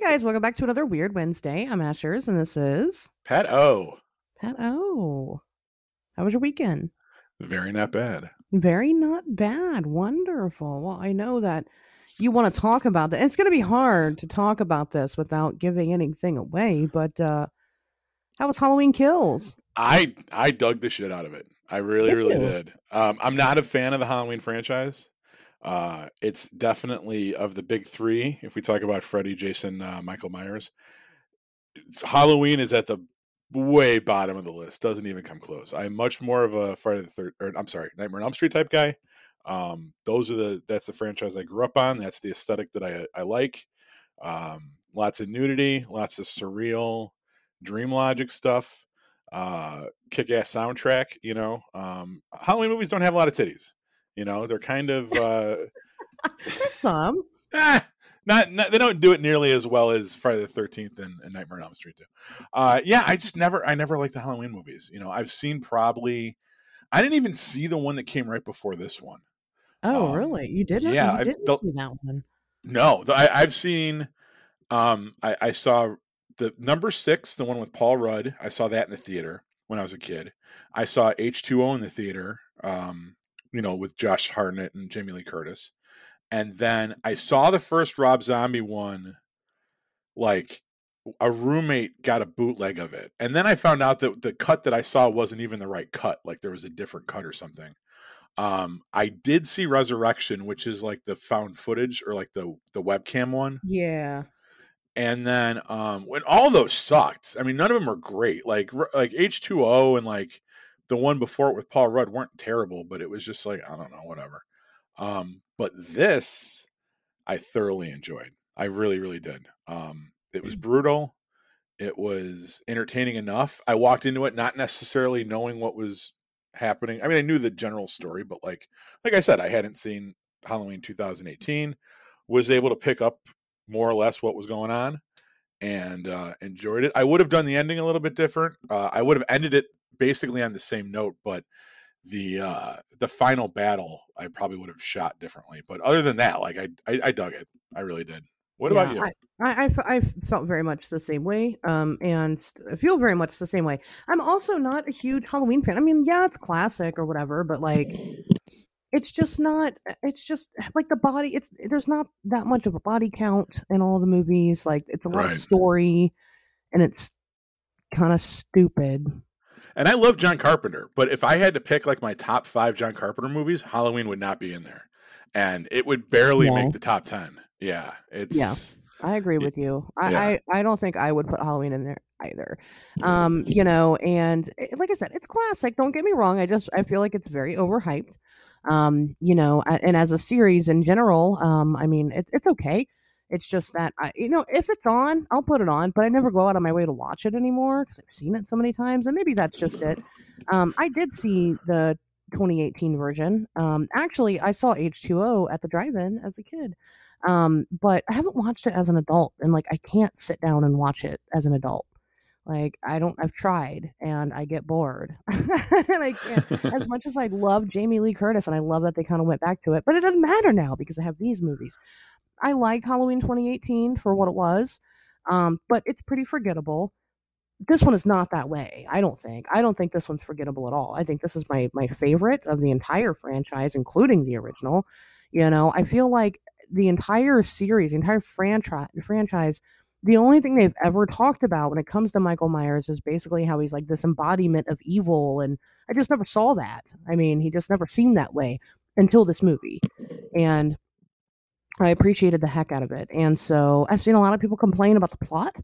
Hey guys, welcome back to another Weird Wednesday. I'm Ashers, and this is Pat O. Pat O. How was your weekend? Very not bad. Very not bad. Wonderful. Well, I know that you want to talk about that. It's going to be hard to talk about this without giving anything away, but uh how was Halloween Kills? I I dug the shit out of it. I really, really you? did. Um, I'm not a fan of the Halloween franchise. Uh, it's definitely of the big three. If we talk about Freddy, Jason, uh, Michael Myers, Halloween is at the way bottom of the list. Doesn't even come close. I'm much more of a Friday the Third, or I'm sorry, Nightmare on Elm Street type guy. Um, those are the that's the franchise I grew up on. That's the aesthetic that I I like. Um, lots of nudity, lots of surreal, dream logic stuff. Uh, kick ass soundtrack. You know, um, Halloween movies don't have a lot of titties. You know, they're kind of uh, There's some. ah, not, not they don't do it nearly as well as Friday the Thirteenth and, and Nightmare on Elm Street do. Uh, yeah, I just never I never liked the Halloween movies. You know, I've seen probably I didn't even see the one that came right before this one. Oh, Um, really? You didn't? yeah, you I- didn't the- see that one. No, the, I, I've seen. Um, I, I saw the number six, the one with Paul Rudd. I saw that in the theater when I was a kid. I saw H two O in the theater. Um, you know, with Josh Hartnett and Jamie Lee Curtis, and then I saw the first Rob Zombie one. Like a roommate got a bootleg of it, and then I found out that the cut that I saw wasn't even the right cut. Like there was a different cut or something. Um, I did see Resurrection, which is like the found footage or like the the webcam one, Yeah. and then um, when all those sucked. I mean, none of them are great. Like like H two O and like the one before it with Paul Rudd weren't terrible, but it was just like I don't know, whatever. Um, but this I thoroughly enjoyed. I really, really did. Um, it was brutal. It was entertaining enough. I walked into it not necessarily knowing what was happening. I mean, I knew the general story, but like like I said, I hadn't seen Halloween 2018. Was able to pick up more or less what was going on and uh, enjoyed it. I would have done the ending a little bit different. Uh, I would have ended it basically on the same note, but the uh the final battle I probably would have shot differently. But other than that, like I I, I dug it. I really did. What about you? I I felt very much the same way, um, and I feel very much the same way. I'm also not a huge Halloween fan. I mean, yeah, it's classic or whatever, but like, it's just not. It's just like the body. It's there's not that much of a body count in all the movies. Like, it's a lot Right. of story, and it's kind of stupid. And I love John Carpenter, but if I had to pick like my top five John Carpenter movies, Halloween would not be in there, and it would barely No. make the top ten. Yeah, it's yeah. I agree with you. I, yeah. I, I don't think I would put Halloween in there either. Um, you know, and eh, like I said, it's classic. Don't get me wrong. I just I feel like it's very overhyped. Um, you know, and as a series in general, um, I mean, it, it's okay. It's just that I, you know, if it's on, I'll put it on, but I never go out of my way to watch it anymore because I've seen it so many times, and maybe that's just it. Um, I did see the 2018 version. Um, actually, I saw H2O at the drive-in as a kid um but i haven't watched it as an adult and like i can't sit down and watch it as an adult like i don't i've tried and i get bored and i can't as much as i love jamie lee curtis and i love that they kind of went back to it but it doesn't matter now because i have these movies i like halloween 2018 for what it was um but it's pretty forgettable. This one is not that way i don't think. I don't think this one's forgettable at all. I think this is my my favorite of the entire franchise including the original. You know i feel like the entire series, the entire franchise, franchise, the only thing they've ever talked about when it comes to Michael Myers is basically how he's like this embodiment of evil, and I just never saw that. I mean, he just never seemed that way until this movie, and I appreciated the heck out of it. And so I've seen a lot of people complain about the plot,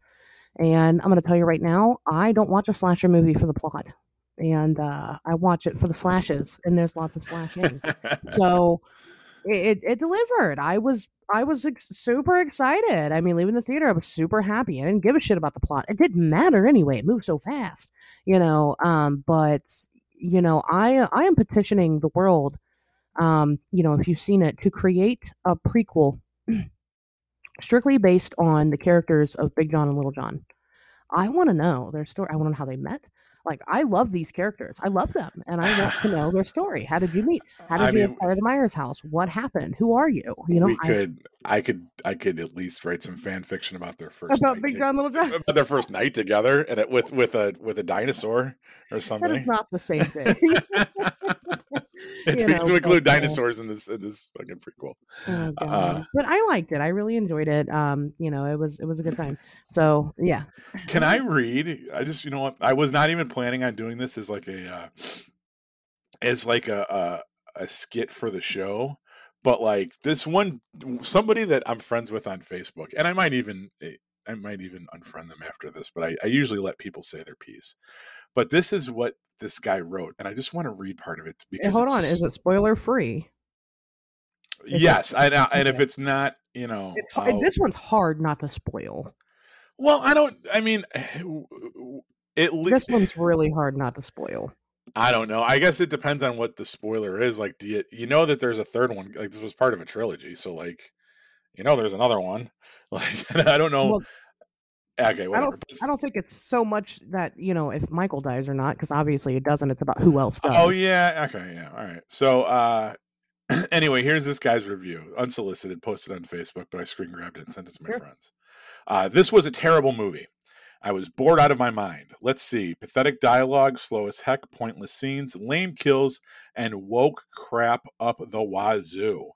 and I'm going to tell you right now, I don't watch a slasher movie for the plot, and uh, I watch it for the slashes, and there's lots of slashing. So it, it delivered. I was i was ex- super excited. I mean leaving the theater i was super happy. I didn't give a shit about the plot. It didn't matter anyway. It moved so fast you know um but you know i i am petitioning the world um you know if you've seen it to create a prequel strictly based on the characters of big john and little john i want to know their story i want to know how they met Like I love these characters. I love them, and I want to know their story. How did you meet? How did I you mean- acquire the Myers house? What happened? Who are you? You know, we I, could, I, could, I could at least write some fan fiction about their first about night Big to- John Little John. about their first night together, and it with with a with a dinosaur or That is something. not the same thing. You know, to include but, uh, dinosaurs in this in this fucking prequel. Oh, Uh, but I liked it. I really enjoyed it. Um, you know, it was it was a good time. So yeah, Can I read? I just, you know what? I was not even planning on doing this as like a, uh, as like a, a a skit for the show, but like this one, somebody that I'm friends with on Facebook, and I might even, eh, I might even unfriend them after this, but I, I usually let people say their piece. But this is what this guy wrote, and I just want to read part of it Hey, because hold on. Is it spoiler free? yes, I, know, and if it's not, you know, I'll- this one's hard not to spoil. well, I don't. I mean, it. le- This one's really hard not to spoil. I don't know. I guess it depends on what the spoiler is. Like, do you you know that there's a third one? Like, this was part of a trilogy, so like, you know, there's another one. Like, I don't know. Well, okay, I don't. I don't think it's so much that you know if Michael dies or not, because obviously it doesn't. It's about who else does. oh yeah. Okay. Yeah. All right. So, uh, anyway, here's this guy's review, unsolicited, posted on Facebook, but I screen grabbed it and sent it to my Sure. friends. Uh, this was a terrible movie. I was bored out of my mind. Let's see. Pathetic dialogue, slow as heck, pointless scenes, lame kills, and woke crap up the wazoo.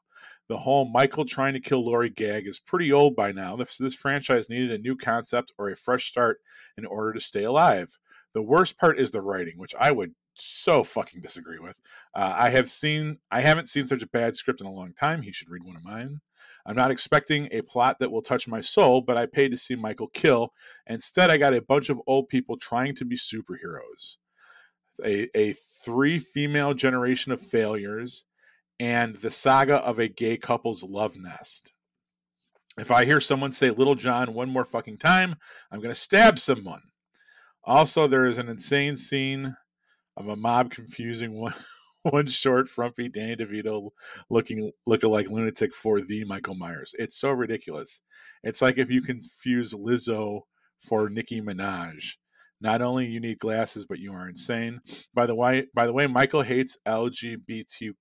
The whole Michael trying to kill Laurie gag is pretty old by now. This, this franchise needed a new concept or a fresh start in order to stay alive. The worst part is the writing, which I would so fucking disagree with. Uh, I have seen, I haven't seen such a bad script in a long time. He should read one of mine. I'm not expecting a plot that will touch my soul, but I paid to see Michael kill. Instead, I got a bunch of old people trying to be superheroes. A, a three female generation of failures and the saga of a gay couple's love nest. If I hear someone say Little John one more fucking time, I'm going to stab someone. Also, there is an insane scene of a mob confusing one one short, frumpy Danny DeVito looking lookalike lunatic for the Michael Myers. It's so ridiculous. It's like if you confuse Lizzo for Nicki Minaj. Not only you need glasses, but you are insane. By the way, by the way, Michael hates LGBTQs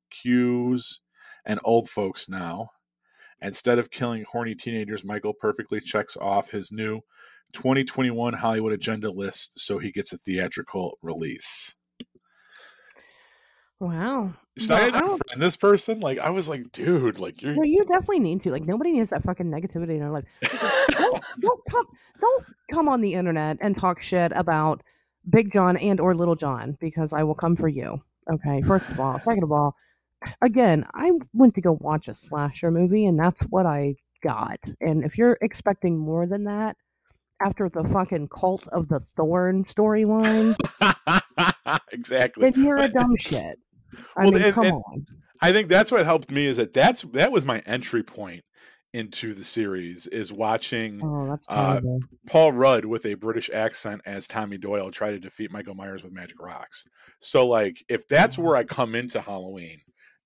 and old folks now. Instead of killing horny teenagers, Michael perfectly checks off his new 2021 Hollywood agenda list so he gets a theatrical release. Wow. Should Well, I I don't- friend this person? Like, I was like, dude, like you're. Well, you definitely need to. Like, nobody needs that fucking negativity in their life. don't, don't come, don't come on the internet and talk shit about Big John and or Little John because I will come for you. Okay, first of all. Second of all, again, I went to go watch a slasher movie, and that's what I got. And if you're expecting more than that after the fucking cult of the Thorn storyline, exactly. then you're a dumb shit. I Well, mean, and- come and- on. I think that's what helped me is that that's that was my entry point into the series is watching Oh, uh. Paul Rudd with a British accent as Tommy Doyle try to defeat Michael Myers with magic rocks. So like if that's where I come into Halloween,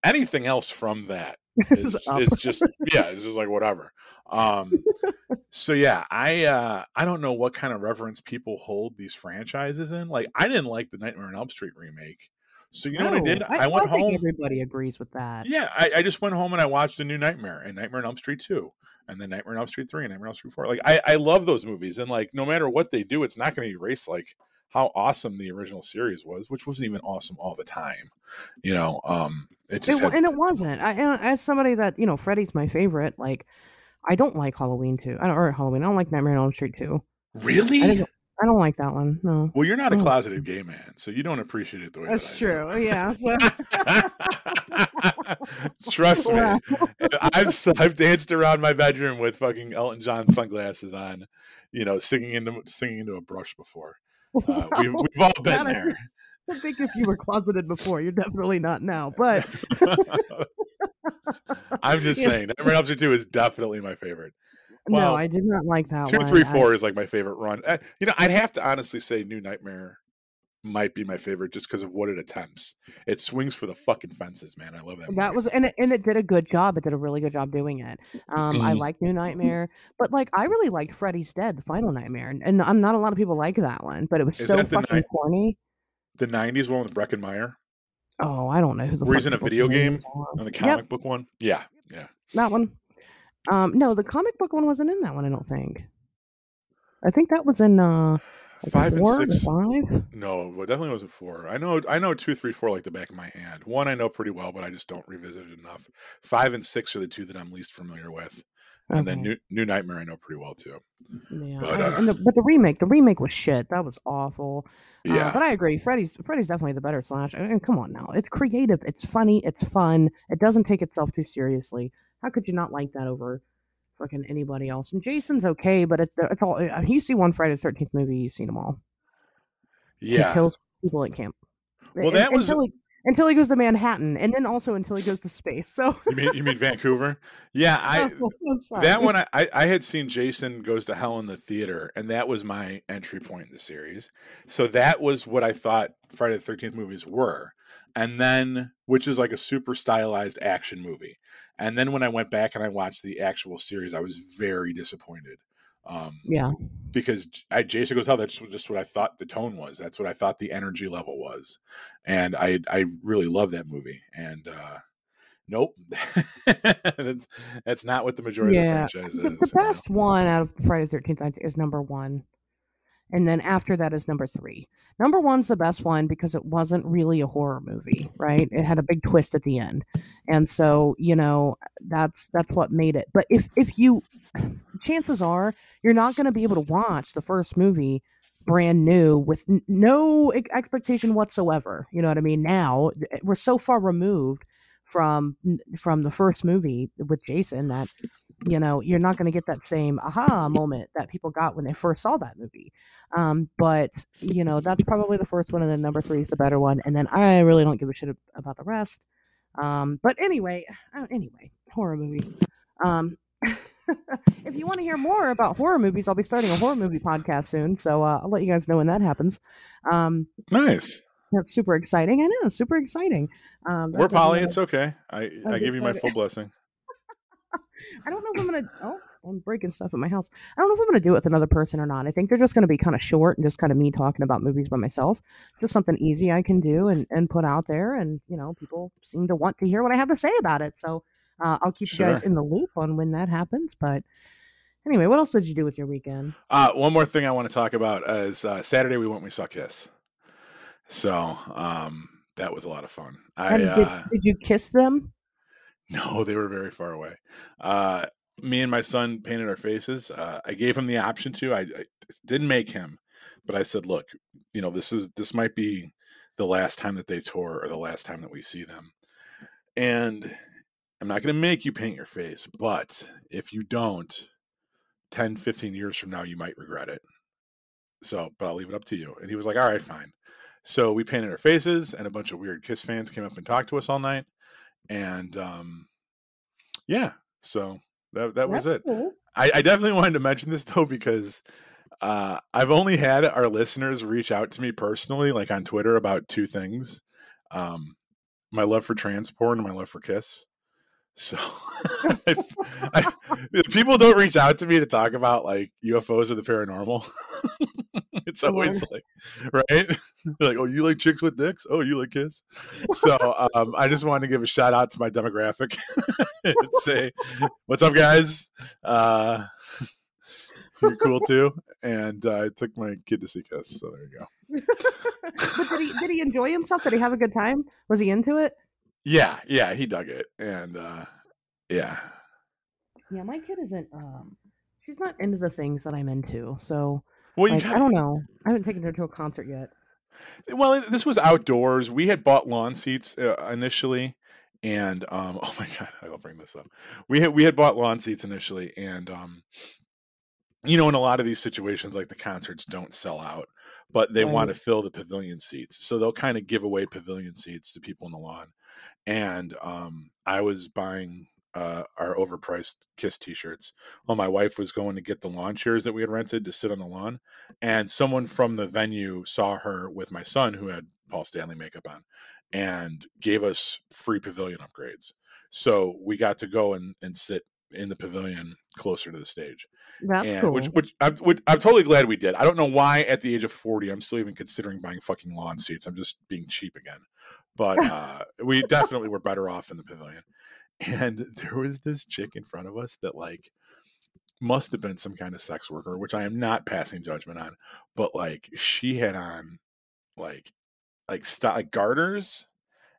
anything else from that is, is just yeah, it's just like whatever. Um so yeah, I uh I don't know what kind of reverence people hold these franchises in. Like I didn't like the Nightmare on Elm Street remake. So you know what I did? I, went home. everybody agrees with that. Yeah, I, I just went home and I watched a new Nightmare and Nightmare on Elm Street 2 and then Nightmare on Elm Street 3 and Nightmare on Elm Street 4. Like I, I love those movies and like no matter what they do, it's not going to erase like how awesome the original series was, which wasn't even awesome all the time. You know, um it just It, had, and it wasn't. I, as somebody that you know, Freddy's my favorite. Like, I don't like Halloween too. I don't or Halloween. I don't like Nightmare on Elm Street 2. I really I don't like that one. No, well, you're not a Oh. closeted gay man, so you don't appreciate it the way that's that do. true. Yeah. So, Trust me, Wow. I've I've danced around my bedroom with fucking Elton John sunglasses on, you know, singing into singing into a brush before. Uh, we've, we've all been there. I think if you were closeted before, you're definitely not now. But I'm just Yeah. saying, Elm Street 2 is definitely my favorite. Well, no, I did not like that Two, one. three, I- is like my favorite run. Uh, you know, I'd have to honestly say New Nightmare might be my favorite just because of what it attempts. It swings for the fucking fences, man. I love that. That movie. was and it, and it did a good job. It did a really good job doing it. Um, I Mhm. like New Nightmare, but like I really liked Freddy's Dead, the Final Nightmare, and, and I'm not a lot of people like that one, but it was Is so fucking night- corny. The '90s one with Breckin Meyer. Oh, I don't know who the. Where he's in a video game on the Yep, comic book one. Yeah, yeah. that one. Um, no, the comic book one wasn't in that one. I don't think. I think that was in uh like Five and six. five. No, well, definitely wasn't four. I know, I know two, three, four like the back of my hand. One I know pretty well, but I just don't revisit it enough. Five and six are the two that I'm least familiar with, and then New, New Nightmare I know pretty well too. Yeah, But, I- uh, and the, but the remake, the remake was shit. That was awful. Uh, Yeah, but I agree. Freddy's Freddy's definitely the better slash. I mean, come on now, it's creative, it's funny, it's fun. It doesn't take itself too seriously. How could you not like that over fucking anybody else? And Jason's okay, but it's, it's all. You see one Friday the Thirteenth movie, you've seen them all. He yeah. kills people at camp. Well, Un- that was- until he, until he goes to Manhattan, and then also until he goes to space. So You mean you mean Vancouver? Yeah, I oh, I'm that one I, I I had seen Jason goes to hell in the theater, and that was my entry point in the series. So that was what I thought Friday the Thirteenth movies were, and then which is like a super stylized action movie. And then when I went back and I watched the actual series, I was very disappointed. Um, Yeah, because I, Jason goes, "Oh, that's just what I thought the tone was. That's what I thought the energy level was," and I I really love that movie. And uh, nope, that's that's not what the majority Yeah, of the franchise is. the you know? best one out of Friday the Thirteenth is number one, and then after that is number three. Number one's the best one because it wasn't really a horror movie, right? It had a big twist at the end, and so you know that's that's what made it. But if if you, chances are you're not going to be able to watch the first movie brand new with n- no expectation whatsoever. You know what I mean? Now eh, we're so far removed from from the first movie with Jason that you know you're not going to get that same aha moment that people got when they first saw that movie um but you know that's probably the first one and then number three is the better one and then i really don't give a shit about the rest um but anyway uh, anyway horror movies um if you want to hear more about horror movies i'll be starting a horror movie podcast soon so uh, i'll let you guys know when that happens um Nice. that's super exciting i know super exciting um We're Polly. It's okay. I I give you my full blessing. I don't know if I'm gonna. Oh, I'm breaking stuff at my house. I don't know if I'm gonna do it with another person or not. I think they're just gonna be kind of short and just kind of me talking about movies by myself. Just something easy I can do and and put out there, and you know, people seem to want to hear what I have to say about it. So uh, I'll keep you guys in the loop on when that happens. But anyway, what else did you do with your weekend? Uh, one more thing I want to talk about is uh, Saturday we went and we saw Kiss. So um, that was a lot of fun. I did, uh, did you kiss them? No, they were very far away. Uh, me and my son painted our faces. Uh, I gave him the option to. I, I didn't make him, but I said, "Look, you know, this is this might be the last time that they tour or the last time that we see them." And I'm not going to make you paint your face, but if you don't, 10, 15 years from now, you might regret it. So, but I'll leave it up to you. And he was like, "All right, fine." So we painted our faces, and a bunch of weird Kiss fans came up and talked to us all night and um yeah so that that was it. cool. I, I definitely wanted to mention this though because uh i've only had our listeners reach out to me personally like on twitter about two things um my love for transport and my love for kiss. So I, I, people don't reach out to me to talk about like ufos or the paranormal it's always like right like oh you like chicks with dicks oh you like kiss so um, I just wanted to give a shout out to my demographic and say, "What's up, guys? Uh, you're cool too." And uh, I took my kid to see Kiss, so there you go. but did he did he enjoy himself? Did he have a good time? Was he into it? Yeah, yeah, he dug it, and uh, yeah, Yeah, my kid isn't. Um, she's not into the things that I'm into. So well, like, I don't know. I haven't taken her to a concert yet. Well, this was outdoors. We had bought lawn seats uh, initially, and um, oh my god, I'll bring this up. We had we had bought lawn seats initially, and um, you know, in a lot of these situations, like the concerts don't sell out, but they want to fill the pavilion seats, so they'll kind of give away pavilion seats to people in the lawn. And um, I was buying uh, our overpriced Kiss T-shirts while my wife was going to get the lawn chairs that we had rented to sit on the lawn and someone from the venue saw her with my son who had Paul Stanley makeup on and gave us free pavilion upgrades. So we got to go and, and sit in the pavilion closer to the stage. That's and, cool. Which, which, I'm, which I'm totally glad we did. I don't know why at the age of 40 I'm still even considering buying fucking lawn seats. I'm just being cheap again. But uh, we definitely were better off in the pavilion. And there was this chick in front of us that like must have been some kind of sex worker, which I am not passing judgment on. But like she had on like like st- like garters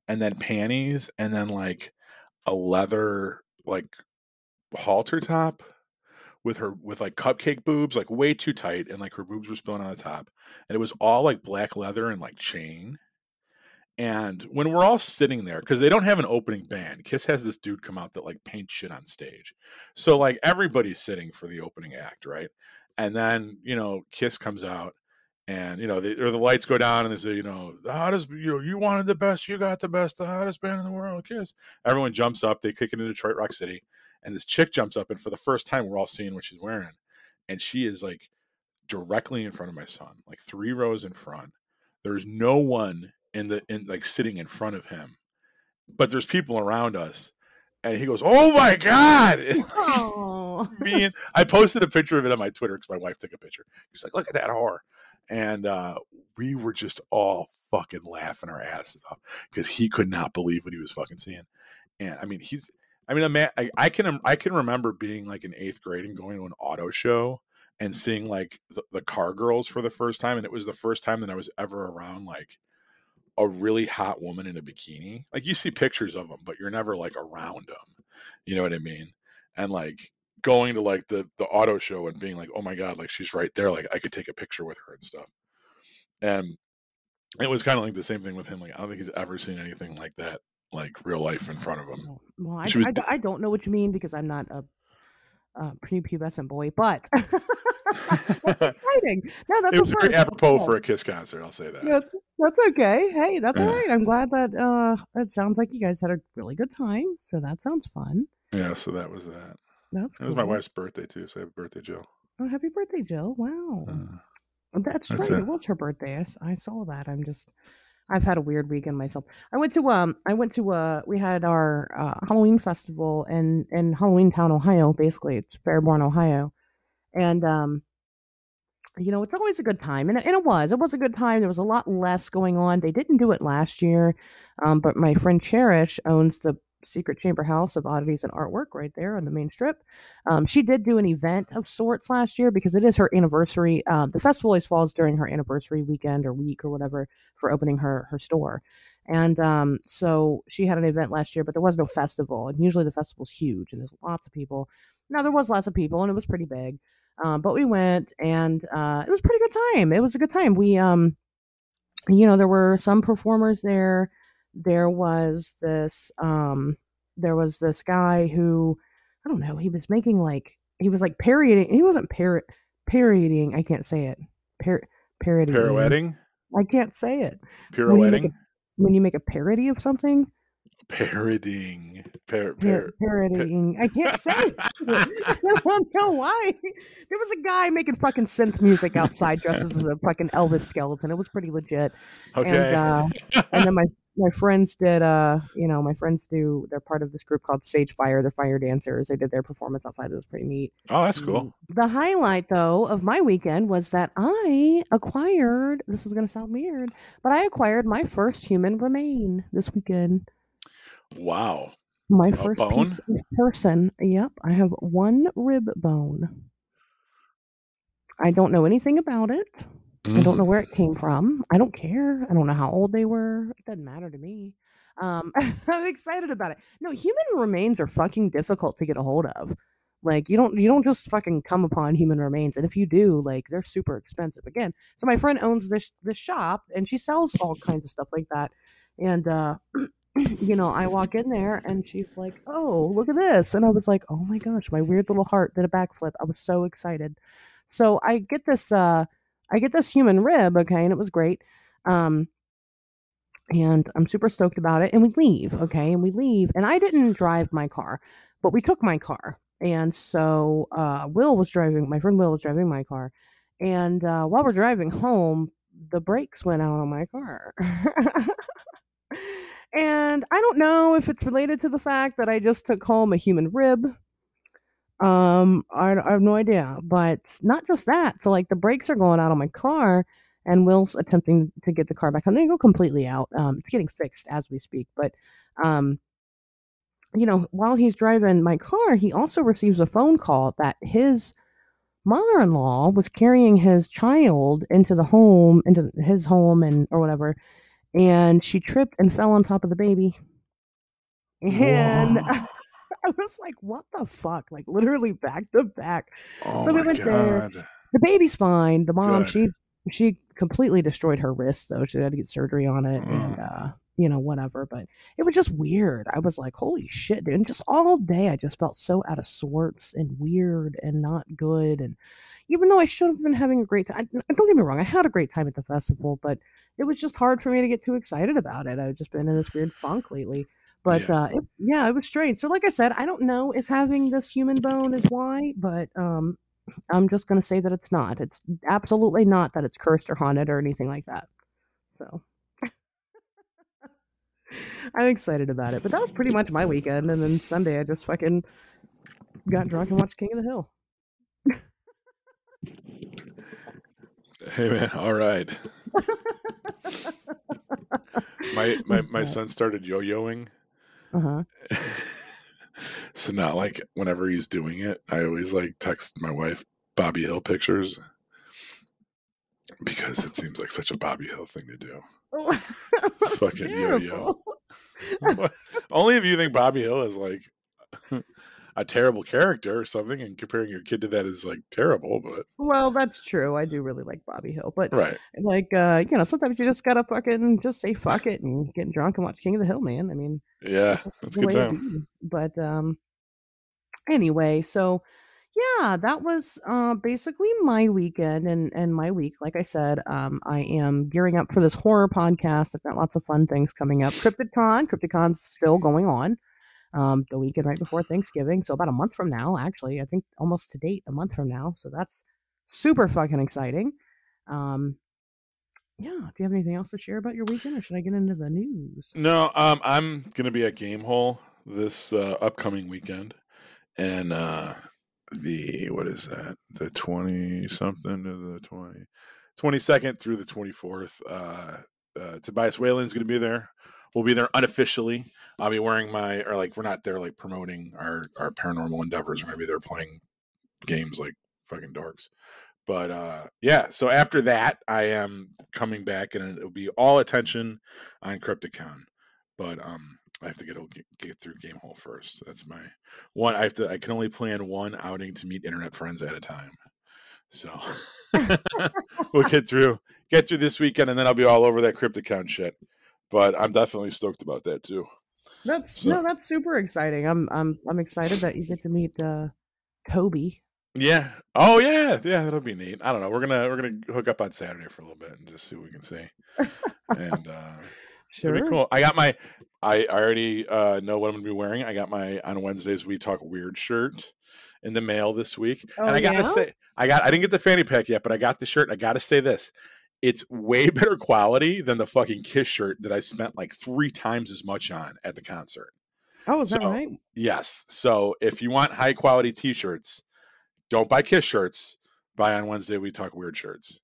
and then panties and then like a leather like halter top with her with like cupcake boobs like way too tight and like her boobs were spilling on the top and it was all like black leather and like chain and when we're all sitting there because they don't have an opening band kiss has this dude come out that like paints shit on stage. So like everybody's sitting for the opening act right? And then you know kiss comes out and you know or the lights go down and they say you know the hottest you know you wanted the best you got the best the hottest band in the world kiss. Everyone jumps up they kick it into detroit rock city and this chick jumps up and for the first time we're all seeing what she's wearing and she is like directly in front of my son like three rows in front. There's no one in the in like sitting in front of him but there's people around us and he goes oh my god oh. me and I posted a picture of it on my Twitter because my wife took a picture. She's like, "Look at that whore," and uh, we were just all fucking laughing our asses off because he could not believe what he was fucking seeing. And I mean, he's, I mean, a man, I, I can, I can remember being like in eighth grade and going to an auto show and seeing like the, the car girls for the first time, and it was the first time that I was ever around like a really hot woman in a bikini. Like you see pictures of them, but you're never like around them. You know what I mean? And like going to like the the auto show and being like, oh my god, like she's right there, like I could take a picture with her and stuff. And it was kind of like the same thing with him. Like I don't think he's ever seen anything like that, like real life in front of him. Well, I, was I, I don't know what you mean because I'm not a, a prepubescent boy, but that's exciting. No, that's it was very apropos for a Kiss concert. I'll say that. That's, that's okay. Hey, that's all right. I'm glad that uh it sounds like you guys had a really good time. So that sounds fun. Yeah, so that was that. That's It was my wife's birthday too. So happy birthday, Jill. Oh, happy birthday, Jill! Wow, Uh, that's, that's right. it. It was her birthday. I saw that. I'm just. I've had a weird weekend myself. I went to um. I went to uh. We had our uh, Halloween festival in in Halloween Town, Ohio. Basically, it's Fairborn, Ohio, and um. You know, it's always a good time, and, it- and it was. It was a good time. There was a lot less going on. They didn't do it last year, um, but my friend Cherish owns the Secret Chamber House of Oddities and Artwork right there on the main strip. Um, she did do an event of sorts last year because it is her anniversary. Um, the festival always falls during her anniversary weekend or week or whatever for opening her her store. And um, so she had an event last year, but there was no festival. And usually the festival's huge and there's lots of people. Now there was lots of people and it was pretty big. Um, but we went and uh, it was a pretty good time. It was a good time. We um, you know, there were some performers there. There was this um, there was this guy who I don't know. He was making like he was like parodying. He wasn't parrot parodying. I can't say it. Par- parodying. pirouetting, I can't say it. pirouetting, When you make a parody of something, parodying, par- par- par- parodying. I can't say it. I don't know why. There was a guy making fucking synth music outside dressed as a fucking Elvis skeleton. It was pretty legit. Okay. And uh, and then my my friends did uh you know my friends do they're part of this group called Sage Fire. They're fire dancers. They did their performance outside. It was pretty neat. oh, that's cool. The highlight, though, of my weekend was that I acquired. This is going to sound weird, but I acquired my first human remain this weekend. Wow. My A first bone? piece of person. Yep, I have one rib bone. I don't know anything about it. I Mm. don't know where it came from. I don't care. I don't know how old they were. It doesn't matter to me. Um, I'm excited about it. No, human remains are fucking difficult to get a hold of. Like you don't you don't just fucking come upon human remains, and if you do, like they're super expensive. Again, so my friend owns this this shop, and she sells all kinds of stuff like that. And uh, you know, I walk in there, and she's like, "Oh, look at this!" And I was like, "Oh my gosh!" My weird little heart did a backflip. I was so excited. So I get this uh I get this human rib, okay, and it was great. Um, and I'm super stoked about it. And we leave, okay, and we leave. And I didn't drive my car, but we took my car. And so uh, Will was driving, my friend Will was driving my car. And uh, while we're driving home, the brakes went out on my car. and I don't know if it's related to the fact that I just took home a human rib Um, I, I have no idea, but not just that. So like the brakes are going out on my car, and Will's attempting to get the car back on. They go completely out. Um, it's getting fixed as we speak, but um, you know, while he's driving my car, he also receives a phone call that his mother-in-law was carrying his child into the home, into his home, and or whatever, and she tripped and fell on top of the baby. And. I was like, what the fuck? Like literally back to back. Oh So we went there. The baby's fine. The mom, Good. she she completely destroyed her wrist though. She had to get surgery on it and Mm. uh, you know, whatever. But it was just weird. I was like, holy shit, dude. And just all day I just felt so out of sorts and weird and not good. And even though I should have been having a great time, don't get me wrong, I had a great time at the festival, but it was just hard for me to get too excited about it. I've just been in this weird funk lately. But Yeah. uh, it, yeah, it was strange. So, like I said, I don't know if having this human bone is why, but um, I'm just going to say that it's not. It's absolutely not that it's cursed or haunted or anything like that. So I'm excited about it. But that was pretty much my weekend. And then Sunday, I just fucking got drunk and watched King of the Hill. Hey man, all right. my my my son started yo-yoing. Uh huh. so now like whenever he's doing it, I always like text my wife Bobby Hill pictures because it seems like such a Bobby Hill thing to do. Fucking yo-yo. terrible. Only if you think Bobby Hill is like a terrible character or something, and comparing your kid to that is like terrible. But Well, that's true. I do really like Bobby Hill, but right, like uh, you know, sometimes you just gotta fucking just say fuck it and get drunk and watch King of the Hill, man. I mean, yeah, That's good time. But um anyway, so yeah, that was uh basically my weekend and and my week. Like I said, um I am gearing up for this horror podcast. I've got lots of fun things coming up. CryptidCon, CryptidCon's still going on. Um the weekend right before Thanksgiving, so about a month from now, actually. I think almost to date, a month from now. So that's super fucking exciting. Um yeah, do you have anything else to share about your weekend or should I get into the news? No, um, I'm gonna be at Gamehole this uh, upcoming weekend, and uh, the what is that? The twenty something to the 20, 22nd through the twenty fourth. Uh, uh, Tobias Whalen's gonna be there. We'll be there unofficially. I'll be wearing my or like we're not there like promoting our our paranormal endeavors. We're gonna be there playing games like fucking dorks. But uh yeah, so after that, I am coming back, and it'll be all attention on Crypticon. But um, I have to get get, get through Gamehole first. That's my one. I have to. I can only plan one outing to meet internet friends at a time. So we'll get through get through this weekend, and then I'll be all over that Crypticon shit. But I'm definitely stoked about that too. That's So- no, that's super exciting. I'm I'm I'm excited that you get to meet uh Toby. Yeah. Oh yeah. Yeah. That'll be neat. I don't know. We're gonna we're gonna hook up on Saturday for a little bit and just see what we can see. And uh Sure. Be cool. I got my. I already uh, know what I'm going to be wearing. I got my on Wednesdays we talk weird shirt in the mail this week, Oh, and I gotta yeah? say, I got. I didn't get the fanny pack yet, but I got the shirt. I gotta say this: it's way better quality than the fucking Kiss shirt that I spent like three times as much on at the concert. Oh, is that right? Yes. So if you want high quality T-shirts, don't buy Kiss shirts. Buy on Wednesday we talk weird shirts.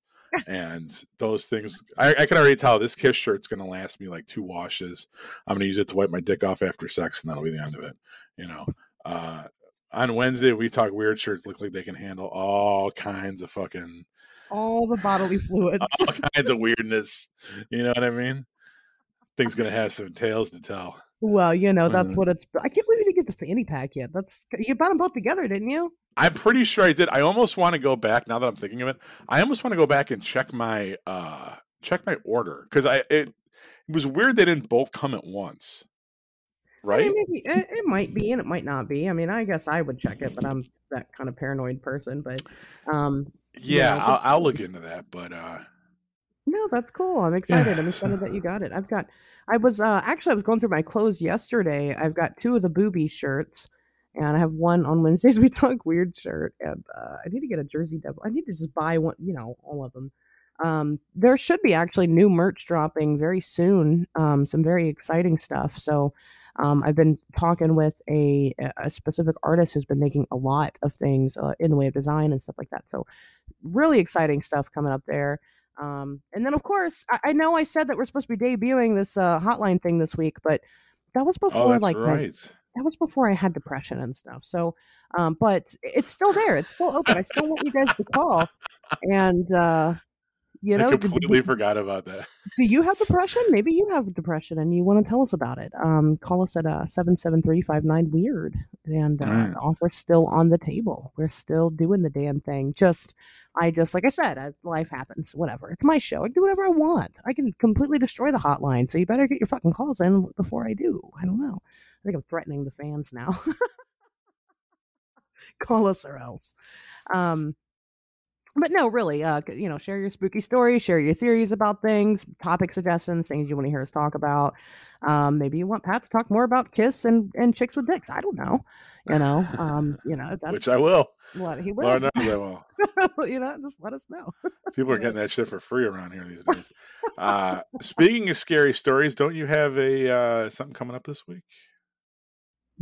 And those things, I, I can already tell this Kiss shirt's going to last me like two washes. I'm going to use it to wipe my dick off after sex, and that'll be the end of it. You know. Uh, on Wednesday we talk weird shirts. Look like they can handle all kinds of fucking All the bodily fluids. all kinds of weirdness. You know what I mean? Thing's going to have some tales to tell. well, you know that's Mhm. what it's. I can't believe you didn't get the fanny pack yet. That's you bought them both together, didn't you? I'm pretty sure I did. I almost want to go back now that I'm thinking of it. I almost want to go back and check my uh check my order because I it, it was weird they didn't both come at once. I Right? mean, maybe it, it might be and it might not be. I mean, I guess I would check it, but I'm that kind of paranoid person. But um, Yeah, Yeah, I'll, I'll look into that. But uh No, that's cool. I'm excited. I'm excited that you got it. I've got. I was uh actually I was going through my clothes yesterday. I've got two of the booby shirts, and I have one on Wednesdays we talk weird shirt, and uh, I need to get a Jersey Devil. I need to just buy one. You know, all of them. Um, there should be actually new merch dropping very soon. Um, some very exciting stuff. So. Um, I've been talking with a, a specific artist who's been making a lot of things uh, in the way of design and stuff like that. So, really exciting stuff coming up there. Um, and then, of course, I, I, know I said that we're supposed to be debuting this uh, hotline thing this week, but that was oh, before, oh, like, right. that was before I had depression and stuff. So, um, but it's still there. It's still open. I still want you guys to call. And uh, you know, I completely forgot about that. Do you have depression? Maybe you have depression and you want to tell us about it. Um, call us at uh, 773 weird and uh, mm. the offer's still on the table. We're still doing the damn thing. Just, I just, like I said, I, life happens, whatever. It's my show. I can do whatever I want. I can completely destroy the hotline. So you better get your fucking calls in before I do. I don't know. I think I'm threatening the fans now. call us or else. Um, but no, really, uh, you know, share your spooky stories, share your theories about things, topic suggestions, things you want to hear us talk about. Um, maybe you want Pat to talk more about Kiss and, and chicks with dicks. I don't know. You know, um, you know, which I will. What he will. Lord knows I will. you know, just let us know. People are getting that shit for free around here these days. Uh, speaking of scary stories, don't you have a uh, something coming up this week?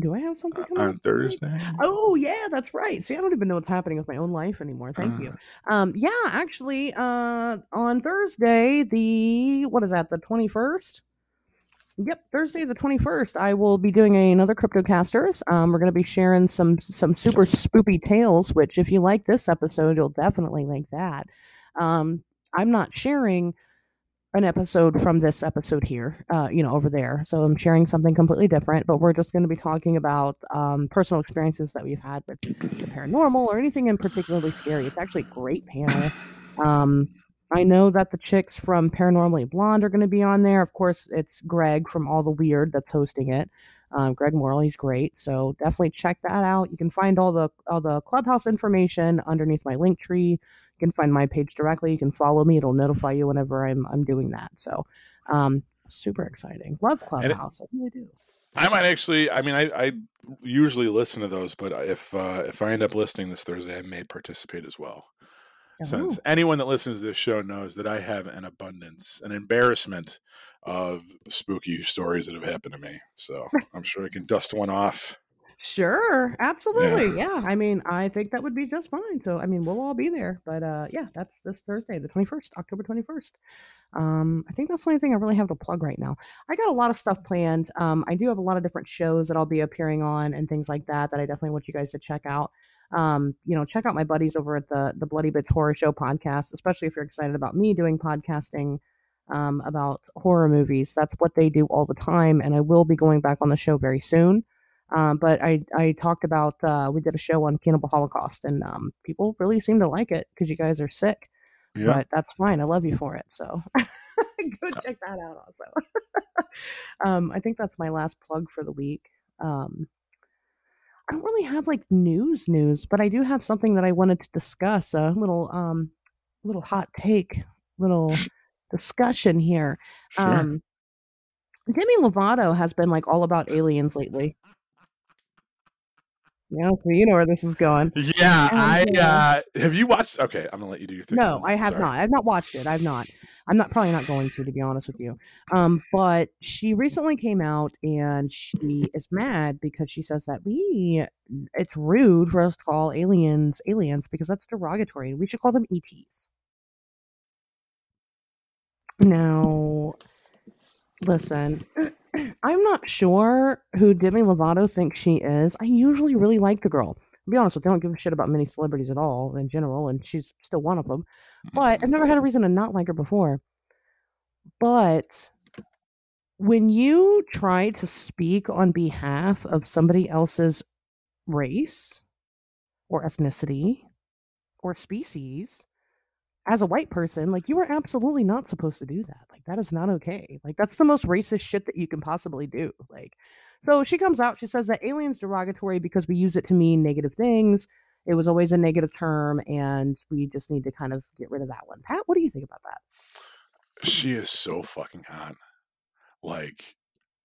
Do I have something uh, coming on Thursday? Oh yeah, that's right. See, I don't even know what's happening with my own life anymore. Thank uh, you. Um, yeah, actually, uh, on Thursday, the what is that? The twenty first. Yep, Thursday the twenty first. I will be doing another CryptoCasters. Um, we're going to be sharing some some super spoopy tales. Which, if you like this episode, you'll definitely like that. Um, I'm not sharing an episode from this episode here, uh, you know, over there. So I'm sharing something completely different, but we're just going to be talking about um, personal experiences that we've had with the paranormal or anything in particularly scary. It's actually a great panel. Um, I know that the chicks from Paranormally Blonde are going to be on there. Of course, it's Greg from All the Weird that's hosting it. Um, Greg Morley, he's great. So definitely check that out. You can find all the all the clubhouse information underneath my Linktree you can find my page directly. You can follow me. It'll notify you whenever I'm I'm doing that. So um super exciting. Love Clubhouse. It, I really do. I might actually. I mean, I, I usually listen to those, but if uh, if I end up listening this Thursday, I may participate as well. Oh. Since anyone that listens to this show knows that I have an abundance, an embarrassment of spooky stories that have happened to me. So I'm sure I can dust one off Sure, absolutely. Yeah. yeah. I mean, I think that would be just fine. So, I mean, we'll all be there. But uh yeah, that's this Thursday, the 21st, October 21st. Um I think that's the only thing I really have to plug right now. I got a lot of stuff planned. Um I do have a lot of different shows that I'll be appearing on and things like that that I definitely want you guys to check out. Um, you know, check out my buddies over at the the Bloody Bits Horror Show podcast, especially if you're excited about me doing podcasting um about horror movies. That's what they do all the time and I will be going back on the show very soon. Um, but I, I talked about, uh, we did a show on Cannibal Holocaust and um, people really seem to like it because you guys are sick. But that's fine. I love you for it. So go check that out also. um, I think that's my last plug for the week. Um, I don't really have like news news, but I do have something that I wanted to discuss. A little um little hot take, little discussion here. Sure. Um Demi Lovato has been like all about aliens lately. Yeah, so you know where this is going. Yeah, I uh, have you watched? Okay, I'm gonna let you do your thing. No, I have Sorry. not. I've not watched it. I've not. I'm not probably not going to, to be honest with you. Um, but she recently came out and she is mad because she says that we it's rude for us to call aliens aliens because that's derogatory. We should call them ETs. Now, listen. I'm not sure who Demi Lovato thinks she is. I usually really like the girl. To be honest with you, I don't give a shit about many celebrities at all in general, and she's still one of them. But I've never had a reason to not like her before. But when you try to speak on behalf of somebody else's race or ethnicity or species, as a white person, like you are absolutely not supposed to do that. Like that is not okay. Like that's the most racist shit that you can possibly do. Like so she comes out, she says that alien's derogatory because we use it to mean negative things. It was always a negative term and we just need to kind of get rid of that one. Pat, what do you think about that? She is so fucking hot. Like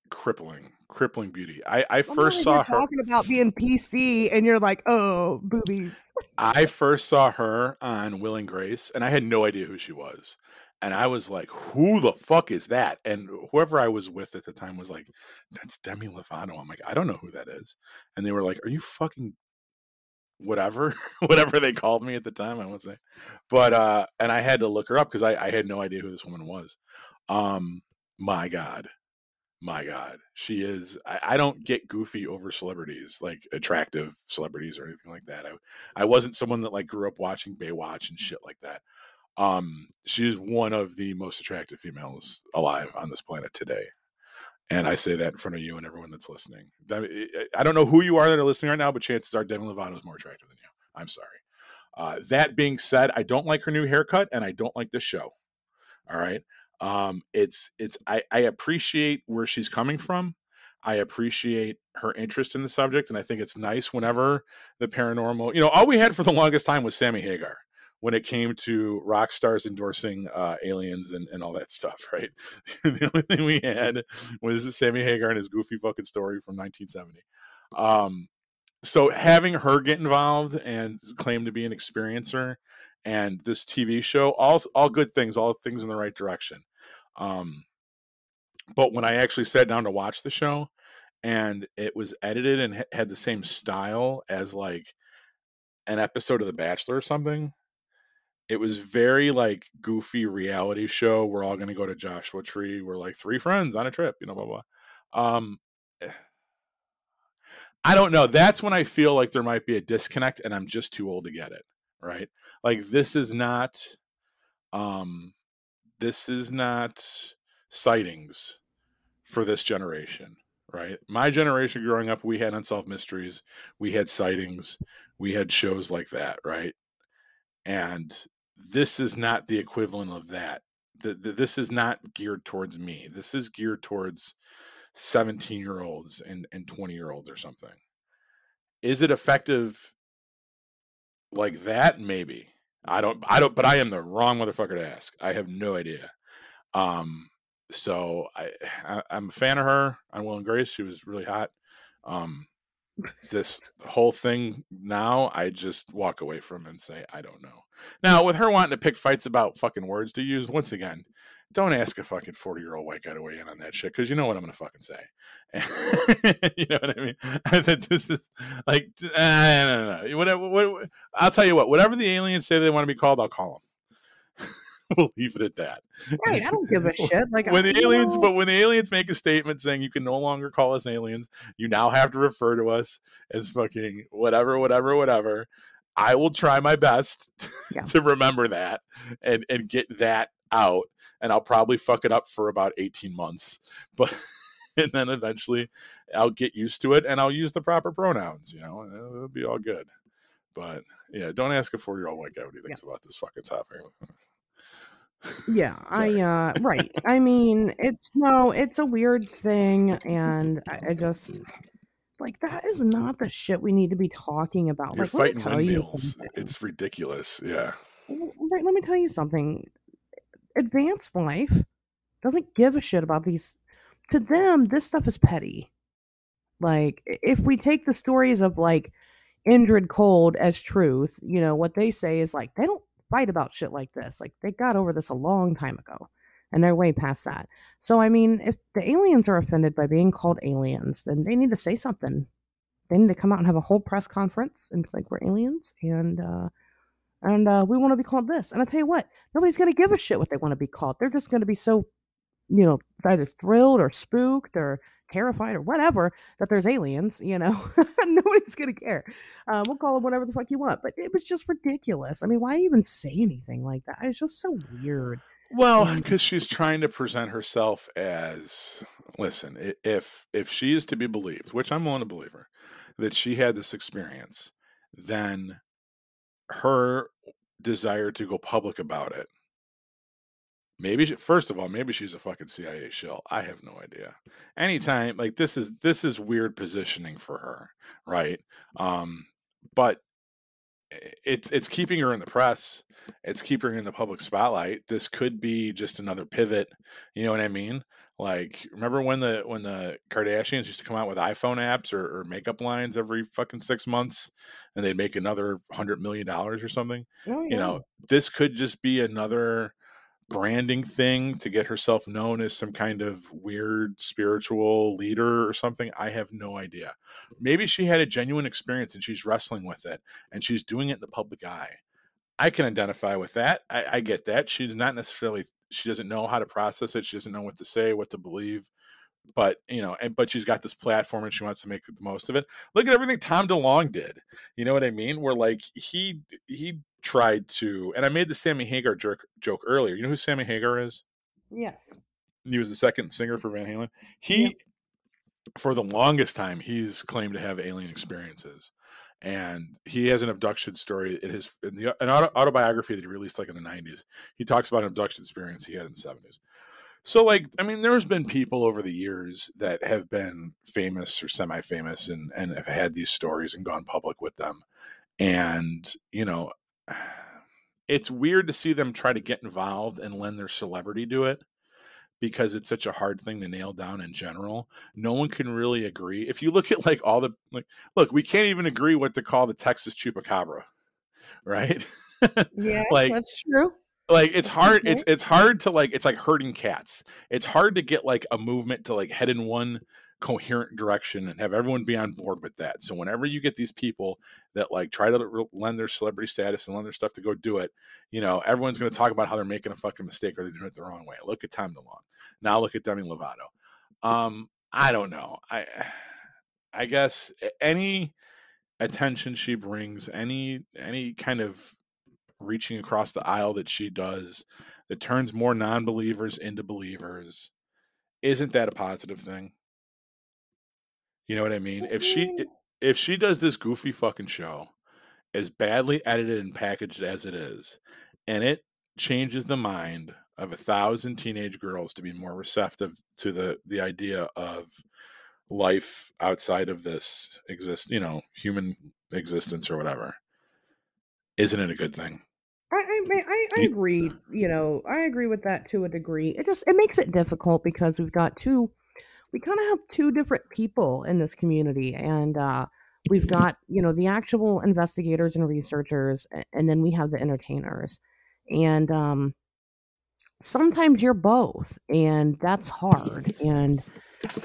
crippling, crippling beauty. I, I first saw her. talking about being PC, and you're like, "Oh, boobies." I first saw her on Will and Grace, and I had no idea who she was. And I was like, "Who the fuck is that?" And whoever I was with at the time was like, "That's Demi Lovato." I'm like, "I don't know who that is." And they were like, "Are you fucking whatever, whatever they called me at the time?" I would say, but uh, and I had to look her up because I, I had no idea who this woman was. Um, my God, my God, she is. I, I don't get goofy over celebrities, like attractive celebrities or anything like that. I, I wasn't someone that like grew up watching Baywatch and shit like that. Um, she is one of the most attractive females alive on this planet today. And I say that in front of you and everyone that's listening. I don't know who you are that are listening right now, but chances are Demi Lovato is more attractive than you. I'm sorry. Uh, that being said, I don't like her new haircut and I don't like this show. All right um it's it's I, I appreciate where she's coming from. I appreciate her interest in the subject and i think it's nice whenever the paranormal you know all we had for the longest time was sammy hagar when it came to rock stars endorsing uh, aliens and, and all that stuff right? The only thing we had was sammy hagar and his goofy fucking story from 1970 um so having her get involved and claim to be an experiencer and this TV show, all all good things, all things in the right direction. Um, but when I actually sat down to watch the show, and it was edited and ha- had the same style as like an episode of The Bachelor or something, it was very like goofy reality show. We're all going to go to Joshua Tree. We're like three friends on a trip, you know, blah blah. Um, I don't know. That's when I feel like there might be a disconnect, and I'm just too old to get it right? Like this is not um this is not sightings for this generation right? My generation growing up we had unsolved mysteries we had sightings we had shows like that right? And this is not the equivalent of that. The, the, this is not geared towards me. This is geared towards 17 year olds and, and 20 year olds or something. Is it effective like that maybe. I don't i don't but i am the wrong motherfucker to ask. I have no idea. Um so i, I i'm a fan of her. On will and grace. She was really hot. Um this whole thing now i just walk away from and say i don't know. Now with her wanting to pick fights about fucking words to use once again don't ask a fucking 40 year old white guy to weigh in on that shit because you know what I'm going to fucking say. you know what I mean? I think this is like, uh, no, no, no. Whatever, what, I'll tell you what, whatever the aliens say they want to be called, I'll call them. we'll leave it at that. Right, I don't give a shit. Like when the aliens, know, but when the aliens make a statement saying you can no longer call us aliens, you now have to refer to us as fucking whatever, whatever, whatever. I will try my best Yeah. to remember that and and get that out, and I'll probably fuck it up for about eighteen months, but and then eventually I'll get used to it and I'll use the proper pronouns. You know, and it'll be all good. But yeah, don't ask a four year old white guy what he thinks about this fucking topic. yeah, I uh right. I mean, it's no, it's a weird thing, and I, I just like that is not the shit we need to be talking about. You're like, let me fighting tell you windmills. something. It's ridiculous. Yeah. right, let me tell you something. Advanced life doesn't give a shit about these. To them, this stuff is petty. Like, if we take the stories of like Indrid Cold as truth, you know, what they say is like, they don't fight about shit like this. Like, they got over this a long time ago and they're way past that. So, I mean, if the aliens are offended by being called aliens, then they need to say something. They need to come out and have a whole press conference and be like, we're aliens and, uh, and uh, we want to be called this. And I tell you what, nobody's going to give a shit what they want to be called. They're just going to be so, you know, either thrilled or spooked or terrified or whatever that there's aliens. You know, nobody's going to care. Um, we'll call them whatever the fuck you want. But it was just ridiculous. I mean, why even say anything like that? It's just so weird. Well, because she's trying to present herself as listen, if if she is to be believed, which I'm willing to believe her, that she had this experience, then her desire to go public about it. Maybe she, first of all, maybe she's a fucking CIA shill. I have no idea. Anytime like this is this is weird positioning for her, right? Um, but it's it's keeping her in the press. It's keeping her in the public spotlight. This could be just another pivot. You know what I mean? Like, remember when the when the Kardashians used to come out with iPhone apps or, or makeup lines every fucking six months, and they'd make another hundred million dollars or something? Oh, yeah. You know, this could just be another branding thing to get herself known as some kind of weird spiritual leader or something. I have no idea. Maybe she had a genuine experience and she's wrestling with it and she's doing it in the public eye. I can identify with that. I, I get that. She's not necessarily she doesn't know how to process it. She doesn't know what to say, what to believe. But you know, and but she's got this platform and she wants to make the most of it. Look at everything Tom DeLonge did. You know what I mean? Where like he he tried to, and I made the Sammy Hagar jerk, joke earlier. You know who Sammy Hagar is? Yes. He was the second singer for Van Halen. He, for the longest time, he's claimed to have alien experiences, and he has an abduction story in his in the, an auto, autobiography that he released like in the '90s. He talks about an abduction experience he had in the '70s. So, like, I mean, there's been people over the years that have been famous or semi-famous and and have had these stories and gone public with them. And you know, it's weird to see them try to get involved and lend their celebrity to it because it's such a hard thing to nail down in general. No one can really agree. If you look at like all the like look, we can't even agree what to call the Texas chupacabra. Right? Yeah, like that's true. Like it's hard okay. it's it's hard to like it's like herding cats. It's hard to get like a movement to like head in one coherent direction and have everyone be on board with that. So whenever you get these people that like try to lend their celebrity status and lend their stuff to go do it, you know, everyone's going to talk about how they're making a fucking mistake or they're doing it the wrong way. Look at Tom DeLonge. Now look at Demi Lovato. Um, I don't know. I I guess any attention she brings, any any kind of reaching across the aisle that she does that turns more non-believers into believers, isn't that a positive thing? You know what I mean? If she mm-hmm. if she does this goofy fucking show as badly edited and packaged as it is, and it changes the mind of a thousand teenage girls to be more receptive to the the idea of life outside of this exist you know human existence or whatever isn't it a good thing I, I I, I agree you know i agree with that to a degree it just it makes it difficult because we've got two we kind of have two different people in this community and uh, we've got you know the actual investigators and researchers and then we have the entertainers and um, sometimes you're both and that's hard and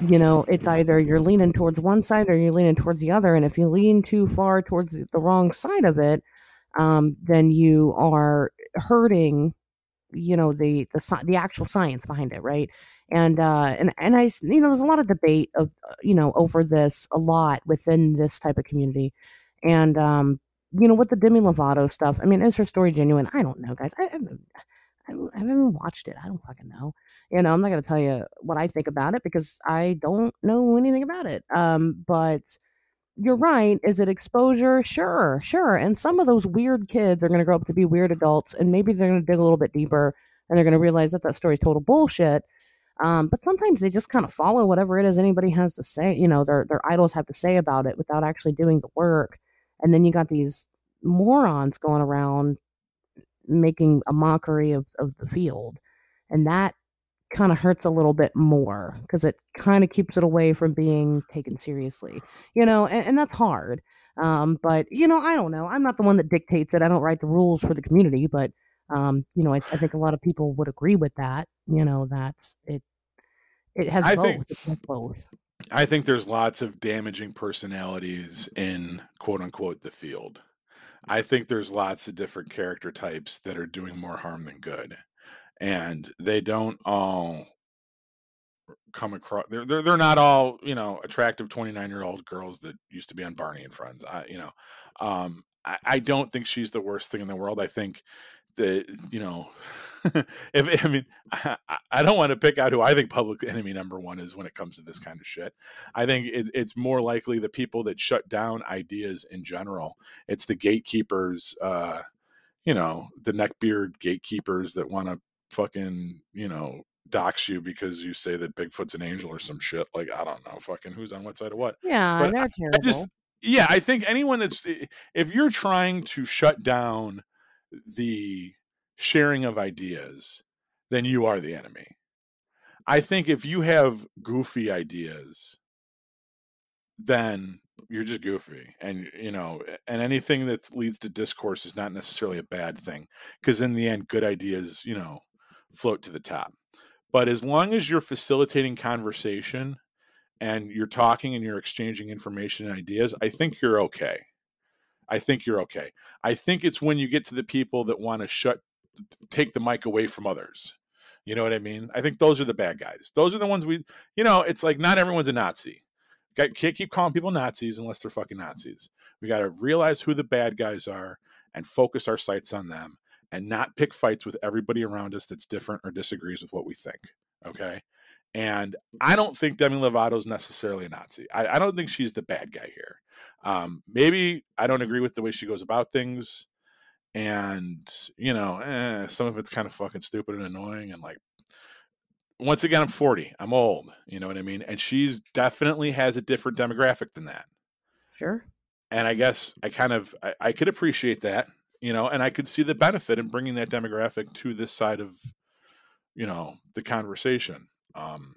you know it's either you're leaning towards one side or you're leaning towards the other and if you lean too far towards the wrong side of it um, then you are hurting you know the the the actual science behind it right and uh and and i you know there's a lot of debate of uh, you know over this a lot within this type of community. And um you know with the demi lovato stuff i mean is her story genuine? I don't know guys. I, I, I haven't watched it. I don't fucking know. You know i'm not to tell you what i think about it because i don't know anything about it. Um but you're right. Is it exposure? Sure sure. And some of those weird kids are going to grow up to be weird adults and maybe they're going to dig a little bit deeper and they're going to realize that that story's total bullshit um, but sometimes they just kind of follow whatever it is anybody has to say, you know, their their idols have to say about it without actually doing the work. And then you got these morons going around making a mockery of, of the field. And that kind of hurts a little bit more because it kind of keeps it away from being taken seriously, you know, and, and that's hard. Um, but you know, I don't know. I'm not the one that dictates it. I don't write the rules for the community, but um, you know, I, I, think a lot of people would agree with that. You know, that it it has I both. Think, both. I think there's lots of damaging personalities in quote unquote the field. I think there's lots of different character types that are doing more harm than good. And they don't all come across they're they're, they're not all, you know, attractive 29-year-old girls that used to be on Barney and Friends. I you know, um I, I don't think she's the worst thing in the world. I think that you know if I mean, I, I don't want to pick out who I think public enemy number one is when it comes to this kind of shit. I think it, it's more likely the people that shut down ideas in general. It's the gatekeepers, uh, you know, the neckbeard gatekeepers that want to fucking, you know, dox you because you say that Bigfoot's an angel or some shit. Like I don't know, fucking who's on what side of what. Yeah, but they're I, terrible. I just yeah, I think anyone that's if you're trying to shut down the sharing of ideas, then you are the enemy. I think if you have goofy ideas, then you're just goofy and you know and anything that leads to discourse is not necessarily a bad thing because in the end good ideas you know float to the top but as long as you're facilitating conversation and you're talking and you're exchanging information and ideas i think you're okay i think you're okay i think it's when you get to the people that want to shut take the mic away from others you know what i mean i think those are the bad guys those are the ones we you know it's like not everyone's a nazi can't keep calling people Nazis unless they're fucking Nazis. We got to realize who the bad guys are and focus our sights on them and not pick fights with everybody around us that's different or disagrees with what we think. Okay. And I don't think Demi Lovato is necessarily a Nazi. I, I, don't think she's the bad guy here. Um, maybe I don't agree with the way she goes about things. And, you know, eh, some of it's kind of fucking stupid and annoying and like once again, I'm 40. I'm old. You know what I mean? And she's definitely has a different demographic than that. Sure. And I guess I kind of I, I could appreciate that, you know, and I could see the benefit in bringing that demographic to this side of, you know, the conversation. Um,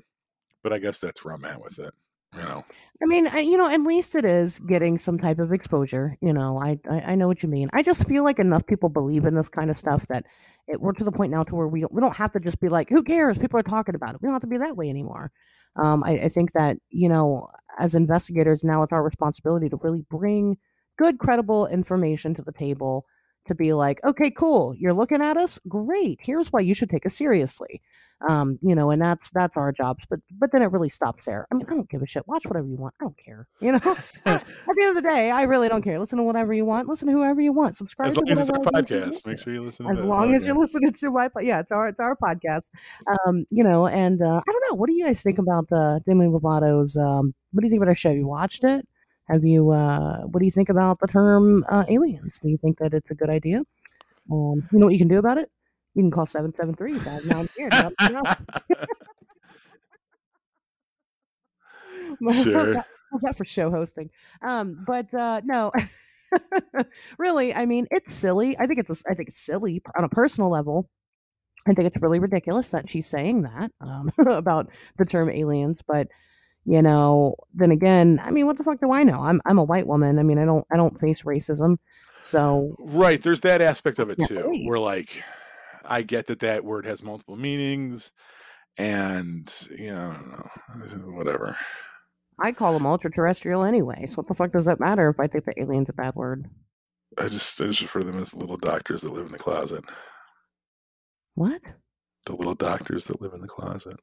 but I guess that's where I'm at with it you know. I mean I, you know at least it is getting some type of exposure you know I, I, I know what you mean. I just feel like enough people believe in this kind of stuff that it, we're to the point now to where we don't, we don't have to just be like who cares? People are talking about it. We don't have to be that way anymore. Um, I, I think that you know as investigators now it's our responsibility to really bring good credible information to the table to be like, okay, cool, you're looking at us, great. Here's why you should take us seriously. Um, you know, and that's that's our jobs. But but then it really stops there. I mean, I don't give a shit. Watch whatever you want. I don't care. You know, at the end of the day, I really don't care. Listen to whatever you want. Listen to whoever you want. Subscribe. As long as it's a podcast, make sure you listen. As long podcast. as you're listening to my yeah, it's our it's our podcast. Um, you know, and uh, I don't know. What do you guys think about uh, Demi Lovato's? Um, what do you think about our show? You watched it? Have you? Uh, what do you think about the term uh, aliens? Do you think that it's a good idea? Um, you know what you can do about it? You can call seven seven three five nine here. Sure. How's that, how's that for show hosting? Um, but uh, no, really, I mean, it's silly. I think it's I think it's silly on a personal level. I think it's really ridiculous that she's saying that um, about the term aliens, but you know then again i mean what the fuck do i know? I'm i'm a white woman. I mean i don't i don't face racism. So right there's that aspect of it too We're like i get that that word has multiple meanings and you know whatever. I call them ultra terrestrial anyway so what the fuck does that matter if i think the alien's a bad word? I just i just refer to them as the little doctors that live in the closet. What? The little doctors that live in the closet?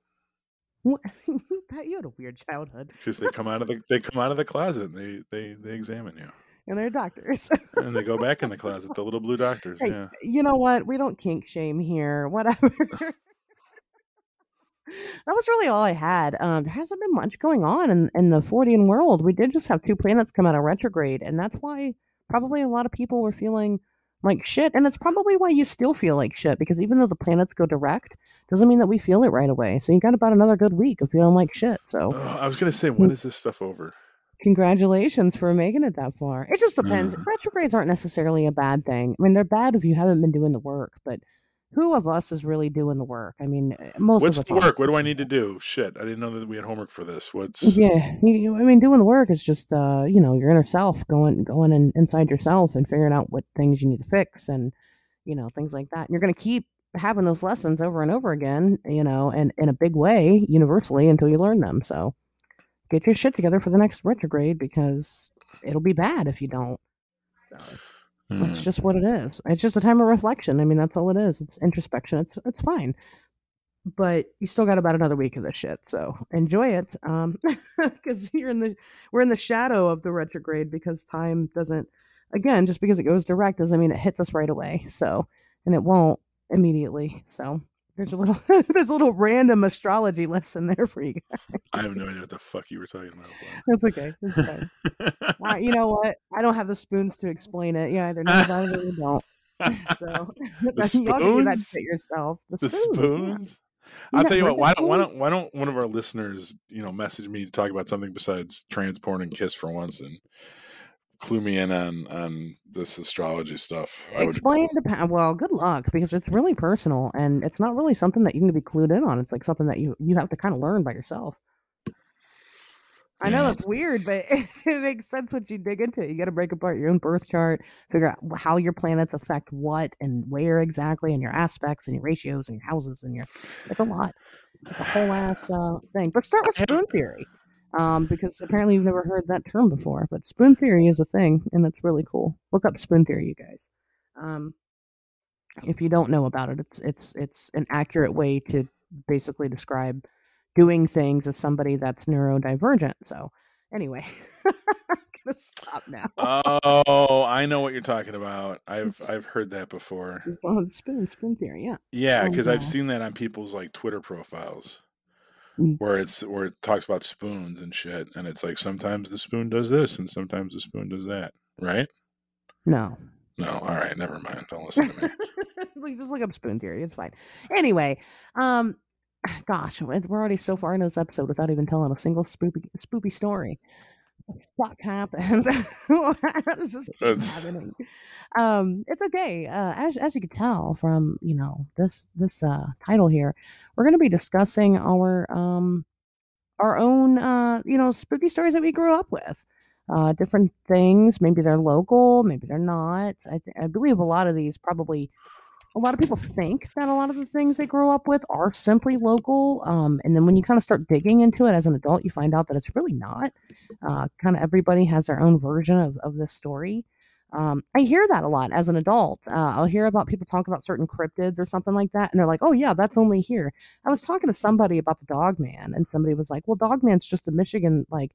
you had a weird childhood. Because they come out of the they come out of the closet and they they they examine you. And they're doctors. and they go back in the closet, the little blue doctors. Hey, yeah. You know what? We don't kink shame here. Whatever. that was really all I had. Um, there hasn't been much going on in, in the Fortean world. We did just have two planets come out of retrograde, and that's why probably a lot of people were feeling like shit. And it's probably why you still feel like shit because even though the planets go direct, doesn't mean that we feel it right away. So you got about another good week of feeling like shit. So uh, I was gonna say, when is this stuff over? Congratulations for making it that far. It just depends. Mm. Retrogrades aren't necessarily a bad thing. I mean, they're bad if you haven't been doing the work, but who of us is really doing the work? I mean, eh, most What's of us. the work? What do I need to do? Shit, I didn't know that we had homework for this. What's yeah? You, I mean, doing the work is just uh, you know, your inner self going going in, inside yourself and figuring out what things you need to fix and you know things like that. And you're going to keep having those lessons over and over again, you know, and in a big way, universally, until you learn them. So get your shit together for the next retrograde because it'll be bad if you don't. So mm. that's just what it is. It's just a time of reflection. I mean, that's all it is. It's introspection. It's it's fine. But you still got about another week of this shit, so enjoy it. Um, because you're in the we're in the shadow of the retrograde because time doesn't. Again, just because it goes direct doesn't mean it hits us right away. So, and it won't immediately. So there's a little there's a little random astrology lesson there for you guys. I have no idea what the fuck you were talking about. That's okay. That's fine. uh, you know what? I don't have the spoons to explain it. Yeah, either it or you don't. So the y'all can do that to yourself. The, the spoons. spoons? I'll tell you what. Why don't why don't why don't one of our listeners, you know, message me to talk about something besides transport and kiss for once, and clue me in on on this astrology stuff. I Explain would... the well. Good luck because it's really personal and it's not really something that you can be clued in on. It's like something that you you have to kind of learn by yourself. I know that's weird, but it makes sense once you dig into it. You got to break apart your own birth chart, figure out how your planets affect what and where exactly, and your aspects and your ratios and your houses and your. It's a lot. It's a whole ass uh, thing. But start with spoon theory, um, because apparently you've never heard that term before. But spoon theory is a thing, and it's really cool. Look up spoon theory, you guys. Um, if you don't know about it, it's it's it's an accurate way to basically describe doing things as somebody that's neurodivergent. So, anyway, I'm gonna stop now. oh, I know what you're talking about. I've it's, I've heard that before. Well, spoon spoon theory, yeah. Yeah, because I've seen that on people's like Twitter profiles. Mm. Where it's where it talks about spoons and shit, and it's like sometimes the spoon does this and sometimes the spoon does that, right? No, no, all right, never mind. Don't listen to me. just look up spoon theory. It's fine. Anyway, um, gosh, we're already so far into this episode without even telling a single spoopy, spoopy story. What happened? this is happening. Um, it's okay. Uh, as as you can tell from you know this this uh, title here, we're going to be discussing our um our own uh you know spooky stories that we grew up with. Uh, different things. Maybe they're local, maybe they're not. I, th- I believe a lot of these probably a lot of people think that a lot of the things they grow up with are simply local. Um, and then when you kind of start digging into it as an adult, you find out that it's really not. Uh, kind of everybody has their own version of, of this story. Um, I hear that a lot as an adult. Uh, I'll hear about people talk about certain cryptids or something like that, and they're like, "Oh yeah, that's only here." I was talking to somebody about the Dog Man, and somebody was like, "Well, Dog Man's just a Michigan like."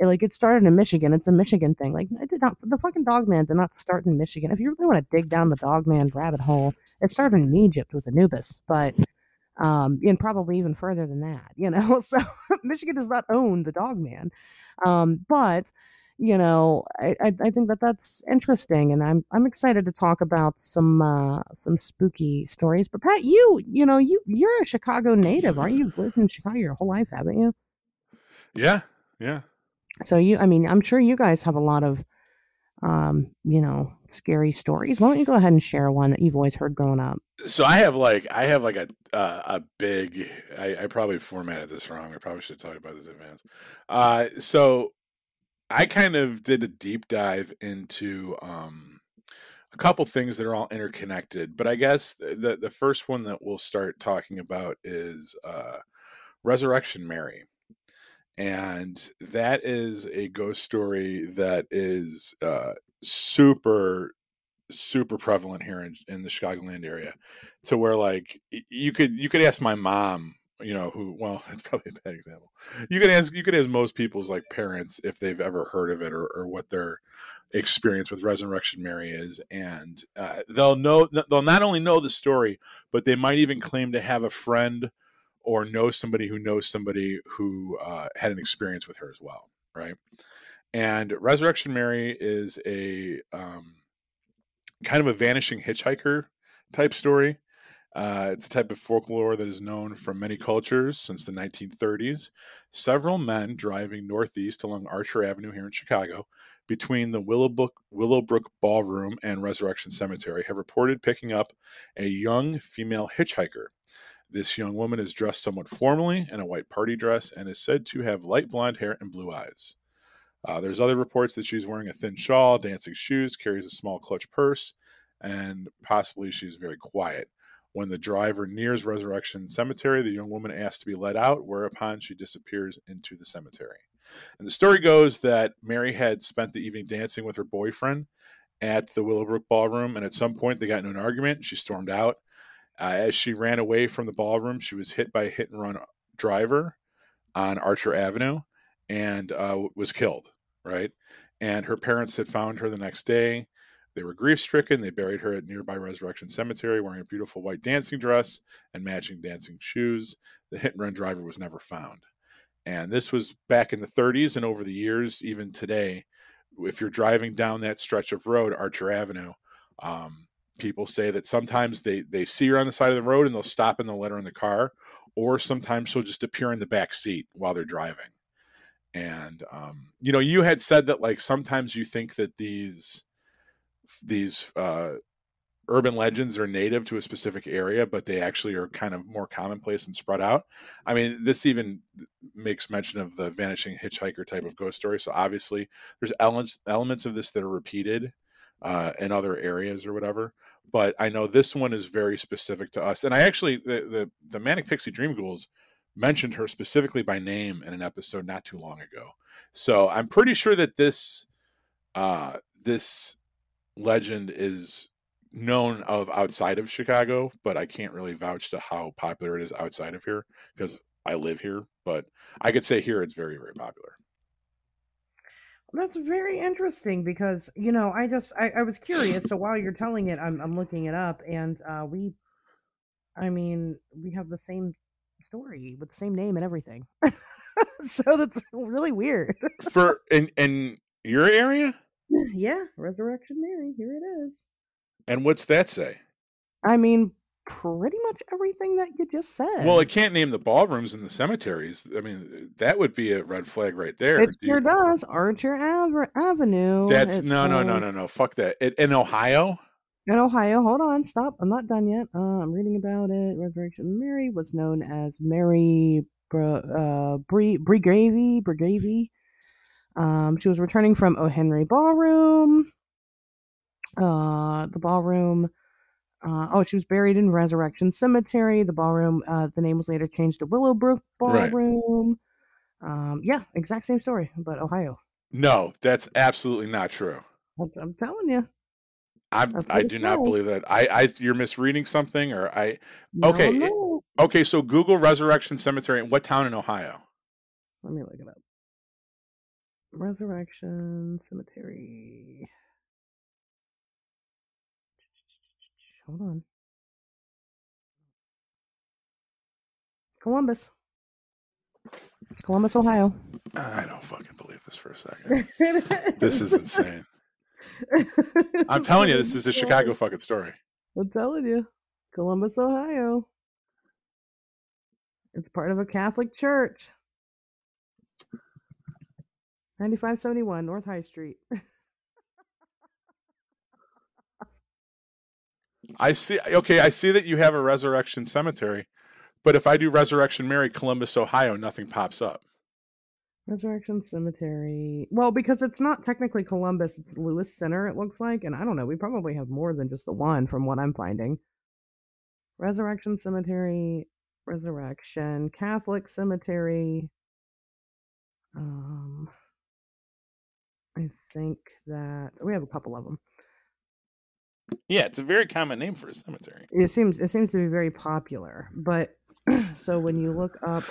It, like it started in Michigan. It's a Michigan thing. Like it did not. The fucking Dog Man did not start in Michigan. If you really want to dig down the Dog Man rabbit hole, it started in Egypt with Anubis, but um, and probably even further than that, you know. So Michigan does not own the dog man, um, but you know, I, I, I think that that's interesting, and I'm I'm excited to talk about some uh, some spooky stories. But Pat, you you know you you're a Chicago native, aren't you? You've lived in Chicago your whole life, haven't you? Yeah, yeah. So you, I mean, I'm sure you guys have a lot of, um, you know, scary stories. Why don't you go ahead and share one that you've always heard growing up? So I have like I have like a uh, a big. I, I, probably formatted this wrong. I probably should talk about this in advance. Uh, so I kind of did a deep dive into um, a couple things that are all interconnected. But I guess the the first one that we'll start talking about is uh, Resurrection Mary and that is a ghost story that is uh, super super prevalent here in, in the Chicagoland area to where like you could you could ask my mom you know who well that's probably a bad example. You could ask you could ask most people's like parents if they've ever heard of it or, or what their experience with resurrection mary is and uh, they'll know they'll not only know the story but they might even claim to have a friend or know somebody who knows somebody who uh, had an experience with her as well right and Resurrection Mary is a um, kind of a vanishing hitchhiker type story. Uh, it's a type of folklore that is known from many cultures since the 1930s. Several men driving northeast along Archer Avenue here in Chicago between the Willowbrook, Willowbrook Ballroom and Resurrection Cemetery have reported picking up a young female hitchhiker. This young woman is dressed somewhat formally in a white party dress and is said to have light blonde hair and blue eyes. Uh, there's other reports that she's wearing a thin shawl, dancing shoes, carries a small clutch purse, and possibly she's very quiet. When the driver nears Resurrection Cemetery, the young woman asks to be let out, whereupon she disappears into the cemetery. And the story goes that Mary had spent the evening dancing with her boyfriend at the Willowbrook Ballroom, and at some point they got into an argument. She stormed out. Uh, as she ran away from the ballroom, she was hit by a hit and run driver on Archer Avenue and uh, was killed, right? And her parents had found her the next day. They were grief stricken. They buried her at nearby Resurrection Cemetery wearing a beautiful white dancing dress and matching dancing shoes. The hit and run driver was never found. And this was back in the 30s, and over the years, even today, if you're driving down that stretch of road, Archer Avenue, um, people say that sometimes they they see her on the side of the road and they'll stop and they'll let her in the car, or sometimes she'll just appear in the back seat while they're driving and um, you know you had said that like sometimes you think that these these uh, urban legends are native to a specific area, but they actually are kind of more commonplace and spread out. I mean, this even makes mention of the vanishing hitchhiker type of ghost story. So obviously, there's elements elements of this that are repeated uh, in other areas or whatever. But I know this one is very specific to us, and I actually the the, the Manic Pixie Dream Ghouls mentioned her specifically by name in an episode not too long ago. So I'm pretty sure that this uh, this legend is known of outside of Chicago, but I can't really vouch to how popular it is outside of here because I live here. But I could say here it's very, very popular. That's very interesting because you know I just I, I was curious. so while you're telling it, I'm I'm looking it up, and uh, we, I mean, we have the same story with the same name and everything. so that's really weird. For in in your area? Yeah, Resurrection Mary. Here it is. And what's that say? I mean, pretty much everything that you just said. Well, it can't name the ballrooms and the cemeteries. I mean, that would be a red flag right there. It sure does. Archer Ave- Avenue. That's no, no, no, no, no. Fuck that. It, in Ohio. In Ohio, hold on, stop. I'm not done yet. Uh, I'm reading about it. Resurrection Mary was known as Mary uh, Bree Bree Gravy. Bregovy. Um, she was returning from O. Henry Ballroom. Uh, the ballroom. Uh, oh, she was buried in Resurrection Cemetery. The ballroom. Uh, the name was later changed to Willowbrook Ballroom. Right. Um, yeah, exact same story, but Ohio. No, that's absolutely not true. I'm telling you. I I do not believe that. I, I you're misreading something, or I. Okay, no, no. okay. So Google Resurrection Cemetery. In what town in Ohio? Let me look it up. Resurrection Cemetery. Hold on. Columbus. Columbus, Ohio. I don't fucking believe this for a second. this is insane. I'm telling you, this is a Chicago fucking story. I'm telling you. Columbus, Ohio. It's part of a Catholic church. 9571 North High Street. I see. Okay, I see that you have a Resurrection Cemetery, but if I do Resurrection Mary, Columbus, Ohio, nothing pops up. Resurrection Cemetery. Well, because it's not technically Columbus, it's Lewis Center, it looks like. And I don't know, we probably have more than just the one from what I'm finding. Resurrection Cemetery, Resurrection, Catholic Cemetery. Um, I think that we have a couple of them. Yeah, it's a very common name for a cemetery. It seems it seems to be very popular. But so when you look up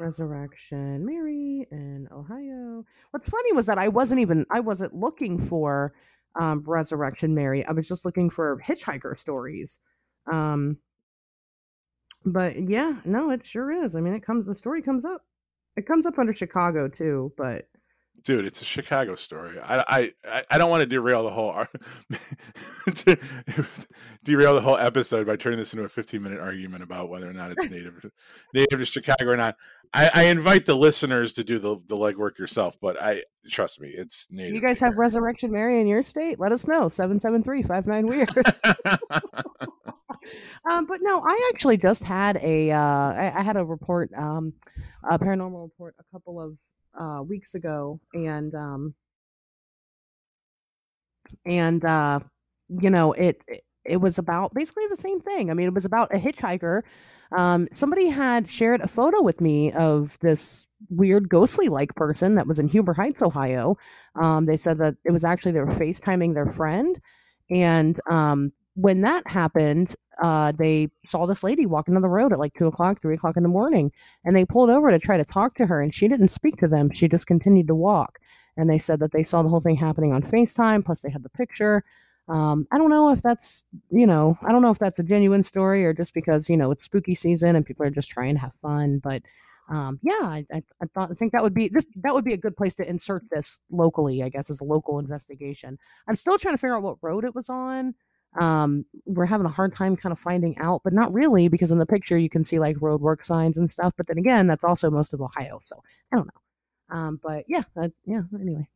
Resurrection Mary in Ohio. What's funny was that I wasn't even I wasn't looking for um, Resurrection Mary. I was just looking for hitchhiker stories. Um, but yeah, no, it sure is. I mean, it comes the story comes up. It comes up under Chicago too, but dude it's a chicago story i i i don't want to derail the whole derail the whole episode by turning this into a 15 minute argument about whether or not it's native native to chicago or not I, I invite the listeners to do the, the legwork yourself but i trust me it's native you guys have resurrection mary in your state let us know 773-59 weird um, but no, I actually just had a uh, I, I had a report, um, a paranormal report, a couple of uh, weeks ago, and um, and uh, you know it it was about basically the same thing. I mean, it was about a hitchhiker. Um, somebody had shared a photo with me of this weird ghostly like person that was in Huber Heights, Ohio. Um, they said that it was actually they were FaceTiming their friend, and um, when that happened, uh, they saw this lady walking down the road at like two o'clock, three o'clock in the morning, and they pulled over to try to talk to her, and she didn't speak to them. She just continued to walk. And they said that they saw the whole thing happening on FaceTime, plus they had the picture. Um, I don't know if that's, you know, I don't know if that's a genuine story or just because, you know, it's spooky season and people are just trying to have fun. But um, yeah, I, I, I, thought I think that would be this that would be a good place to insert this locally, I guess, as a local investigation. I'm still trying to figure out what road it was on um, we're having a hard time kind of finding out, but not really because in the picture you can see like road work signs and stuff. But then again, that's also most of Ohio. So I don't know. Um, but yeah, yeah. Anyway,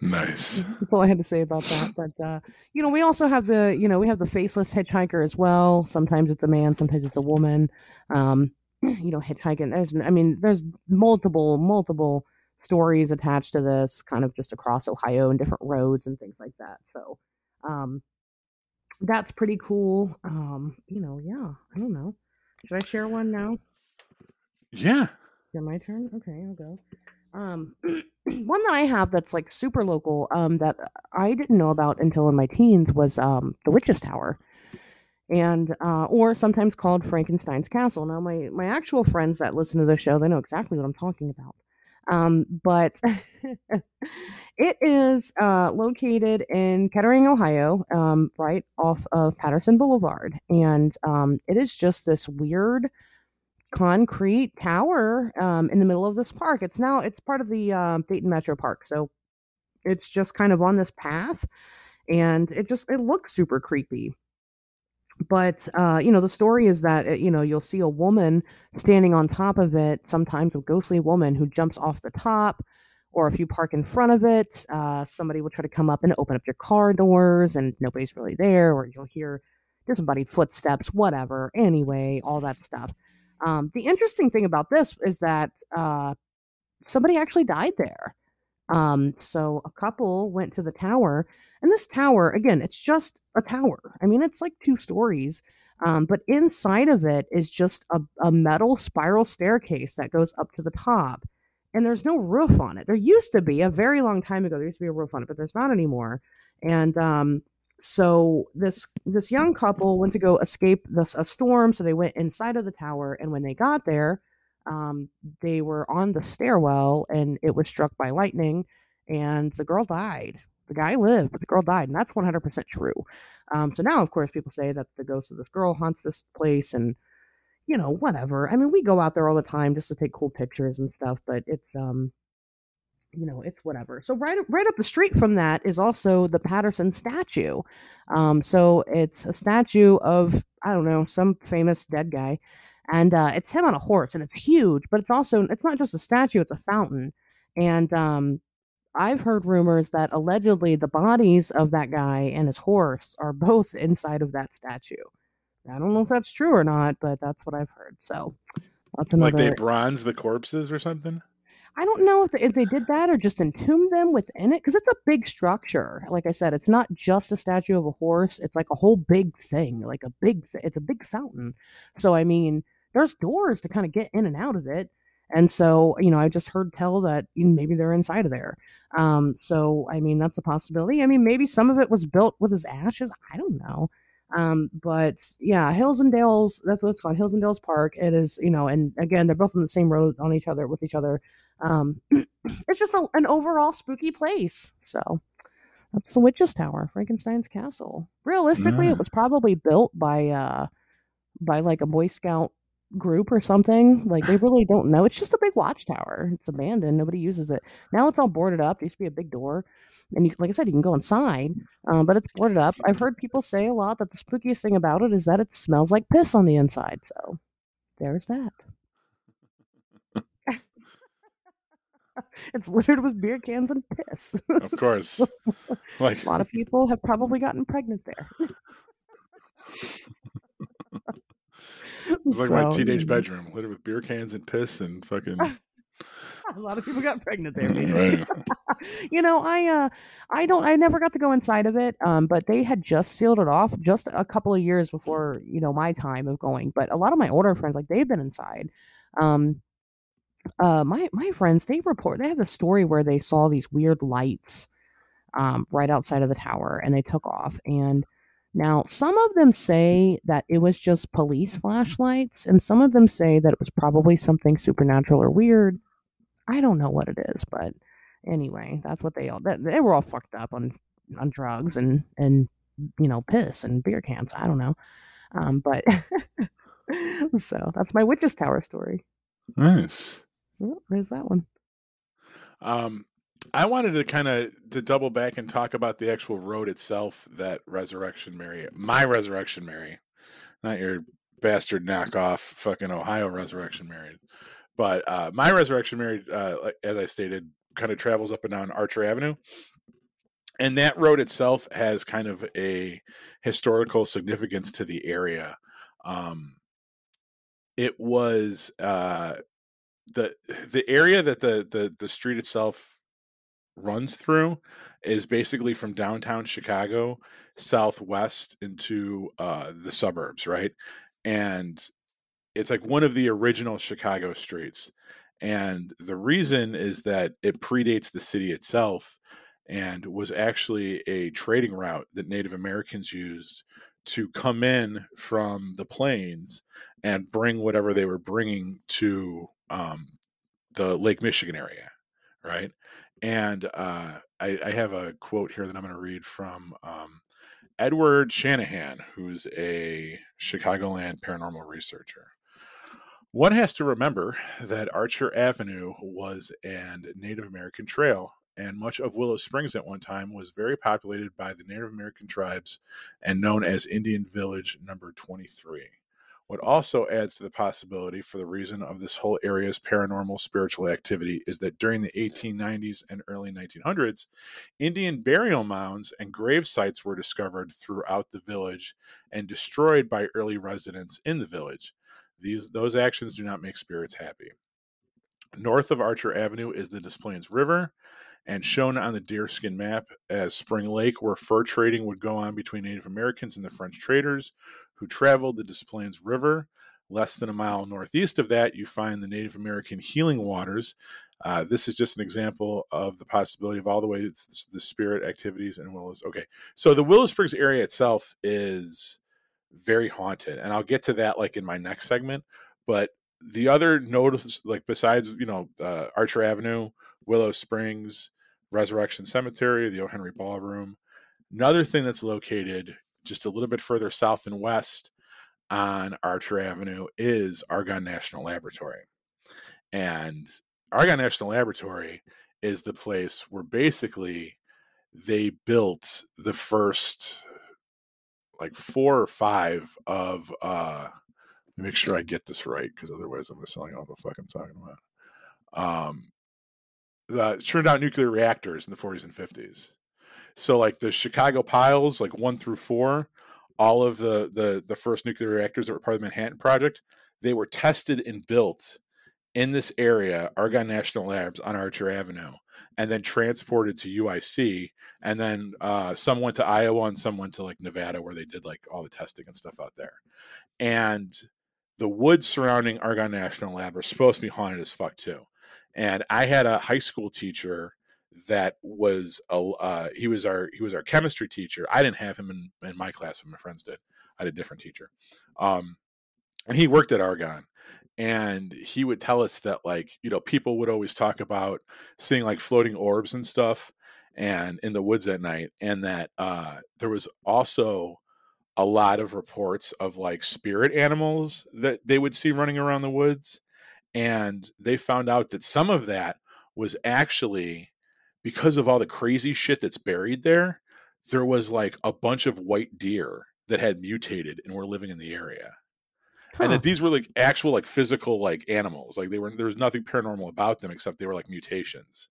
nice. That's all I had to say about that. But uh, you know, we also have the you know we have the faceless hitchhiker as well. Sometimes it's a man, sometimes it's a woman. Um, you know, hitchhiking. There's, I mean, there's multiple multiple stories attached to this, kind of just across Ohio and different roads and things like that. So, um, that's pretty cool. Um, you know, yeah, I don't know. Should I share one now? Yeah. Yeah, my turn. Okay, I'll go. Um, one that I have that's like super local, um, that I didn't know about until in my teens was um the Witch's Tower, and uh, or sometimes called Frankenstein's Castle. Now, my my actual friends that listen to the show, they know exactly what I'm talking about. Um, but it is uh, located in Kettering, Ohio, um, right off of Patterson Boulevard, and um, it is just this weird concrete tower um, in the middle of this park. It's now it's part of the uh, Dayton Metro Park, so it's just kind of on this path, and it just it looks super creepy. But uh, you know the story is that uh, you know you'll see a woman standing on top of it sometimes a ghostly woman who jumps off the top or if you park in front of it. Uh, somebody will try to come up and open up your car doors and nobody's really there or you'll hear disembodied footsteps whatever anyway all that stuff um, the interesting thing about this is that uh, somebody actually died there um, so a couple went to the tower and this tower, again, it's just a tower. I mean, it's like two stories. Um, but inside of it is just a, a metal spiral staircase that goes up to the top. And there's no roof on it. There used to be a very long time ago. There used to be a roof on it, but there's not anymore. And um, so this this young couple went to go escape the, a storm. So they went inside of the tower, and when they got there, um, they were on the stairwell, and it was struck by lightning, and the girl died. The guy lived, but the girl died, and that's 100% true. Um, so now, of course, people say that the ghost of this girl haunts this place, and you know, whatever. I mean, we go out there all the time just to take cool pictures and stuff, but it's um, you know, it's whatever. So right, right up the street from that is also the Patterson statue. Um, so it's a statue of I don't know some famous dead guy, and uh, it's him on a horse, and it's huge, but it's also it's not just a statue; it's a fountain, and um, I've heard rumors that allegedly the bodies of that guy and his horse are both inside of that statue. I don't know if that's true or not, but that's what I've heard. So that's another. Like they bronze the corpses or something. I don't know if they, if they did that or just entombed them within it because it's a big structure. Like I said, it's not just a statue of a horse; it's like a whole big thing, like a big. It's a big fountain. So I mean, there's doors to kind of get in and out of it. And so, you know, I just heard tell that maybe they're inside of there. Um, so, I mean, that's a possibility. I mean, maybe some of it was built with his ashes. I don't know. Um, but yeah, Hills and Dales, that's what it's called, Hills and Dales Park. It is, you know, and again, they're both on the same road on each other with each other. Um, it's just a, an overall spooky place. So that's the Witch's Tower, Frankenstein's Castle. Realistically, yeah. it was probably built by, uh, by like a Boy Scout group or something. Like they really don't know. It's just a big watchtower. It's abandoned. Nobody uses it. Now it's all boarded up. There used to be a big door, and you, like I said, you can go inside, um, but it's boarded up. I've heard people say a lot that the spookiest thing about it is that it smells like piss on the inside. So there's that. it's littered with beer cans and piss. of course. like a lot of people have probably gotten pregnant there. It's like so, my teenage bedroom, littered with beer cans and piss and fucking. a lot of people got pregnant there. right. you know, I uh, I don't, I never got to go inside of it. Um, but they had just sealed it off just a couple of years before you know my time of going. But a lot of my older friends, like they've been inside. Um, uh, my my friends, they report they have a story where they saw these weird lights, um, right outside of the tower, and they took off and now, some of them say that it was just police flashlights, and some of them say that it was probably something supernatural or weird. I don't know what it is, but anyway, that's what they all they were all fucked up on on drugs and and you know piss and beer cans. I don't know, um, but so that's my witches tower story. Nice. There's that one. Um, I wanted to kind of to double back and talk about the actual road itself that Resurrection Mary, my Resurrection Mary, not your bastard knockoff fucking Ohio Resurrection Mary. But uh, my resurrection Mary, uh, as I stated, kind of travels up and down Archer Avenue. And that road itself has kind of a historical significance to the area. Um, it was uh, the the area that the the the street itself runs through is basically from downtown Chicago southwest into uh, the suburbs, right? And it's like one of the original Chicago streets. And the reason is that it predates the city itself and was actually a trading route that Native Americans used to come in from the plains and bring whatever they were bringing to um, the Lake Michigan area, right? And uh, I, I, have a quote here that I'm going to read from um, Edward Shanahan, who's a Chicagoland paranormal researcher. One has to remember that Archer Avenue was an Native American trail and much of Willow Springs at one time was very populated by the Native American tribes and known as Indian Village Number 23. What also adds to the possibility for the reason of this whole area's paranormal spiritual activity is that during the 1890s and early 1900s, Indian burial mounds and grave sites were discovered throughout the village and destroyed by early residents in the village. These those actions do not make spirits happy. North of Archer Avenue is the Des Plaines River, and shown on the deerskin map as Spring Lake, where fur trading would go on between Native Americans and the French traders who traveled the Des Plaines River. Less than a mile northeast of that, you find the Native American healing waters. Uh, this is just an example of the possibility of all the way the spirit activities and Willows. Okay, so the Willow Springs area itself is very haunted, and I'll get to that like in my next segment. But the other notice, like besides you know uh, Archer Avenue, Willow Springs, Resurrection Cemetery, the O. Henry Ballroom. Another thing that's located just a little bit further south and west on Archer Avenue is Argonne National Laboratory. And Argonne National Laboratory is the place where basically they built the first like four or five of uh make sure I get this right because otherwise I'm selling all the fuck I'm talking about. Um uh, turned out nuclear reactors in the 40s and 50s. So like the Chicago piles, like one through four, all of the the the first nuclear reactors that were part of the Manhattan Project, they were tested and built in this area, Argonne National Labs on Archer Avenue, and then transported to UIC, and then uh, some went to Iowa and some went to like Nevada, where they did like all the testing and stuff out there. And the woods surrounding Argonne National Lab are supposed to be haunted as fuck too. And I had a high school teacher that was a uh, he was our he was our chemistry teacher. I didn't have him in, in my class, but my friends did. I had a different teacher, um, and he worked at Argonne. And he would tell us that, like, you know, people would always talk about seeing like floating orbs and stuff, and in the woods at night, and that uh, there was also a lot of reports of like spirit animals that they would see running around the woods and they found out that some of that was actually because of all the crazy shit that's buried there there was like a bunch of white deer that had mutated and were living in the area. Huh. and that these were like actual like physical like animals like they were there was nothing paranormal about them except they were like mutations.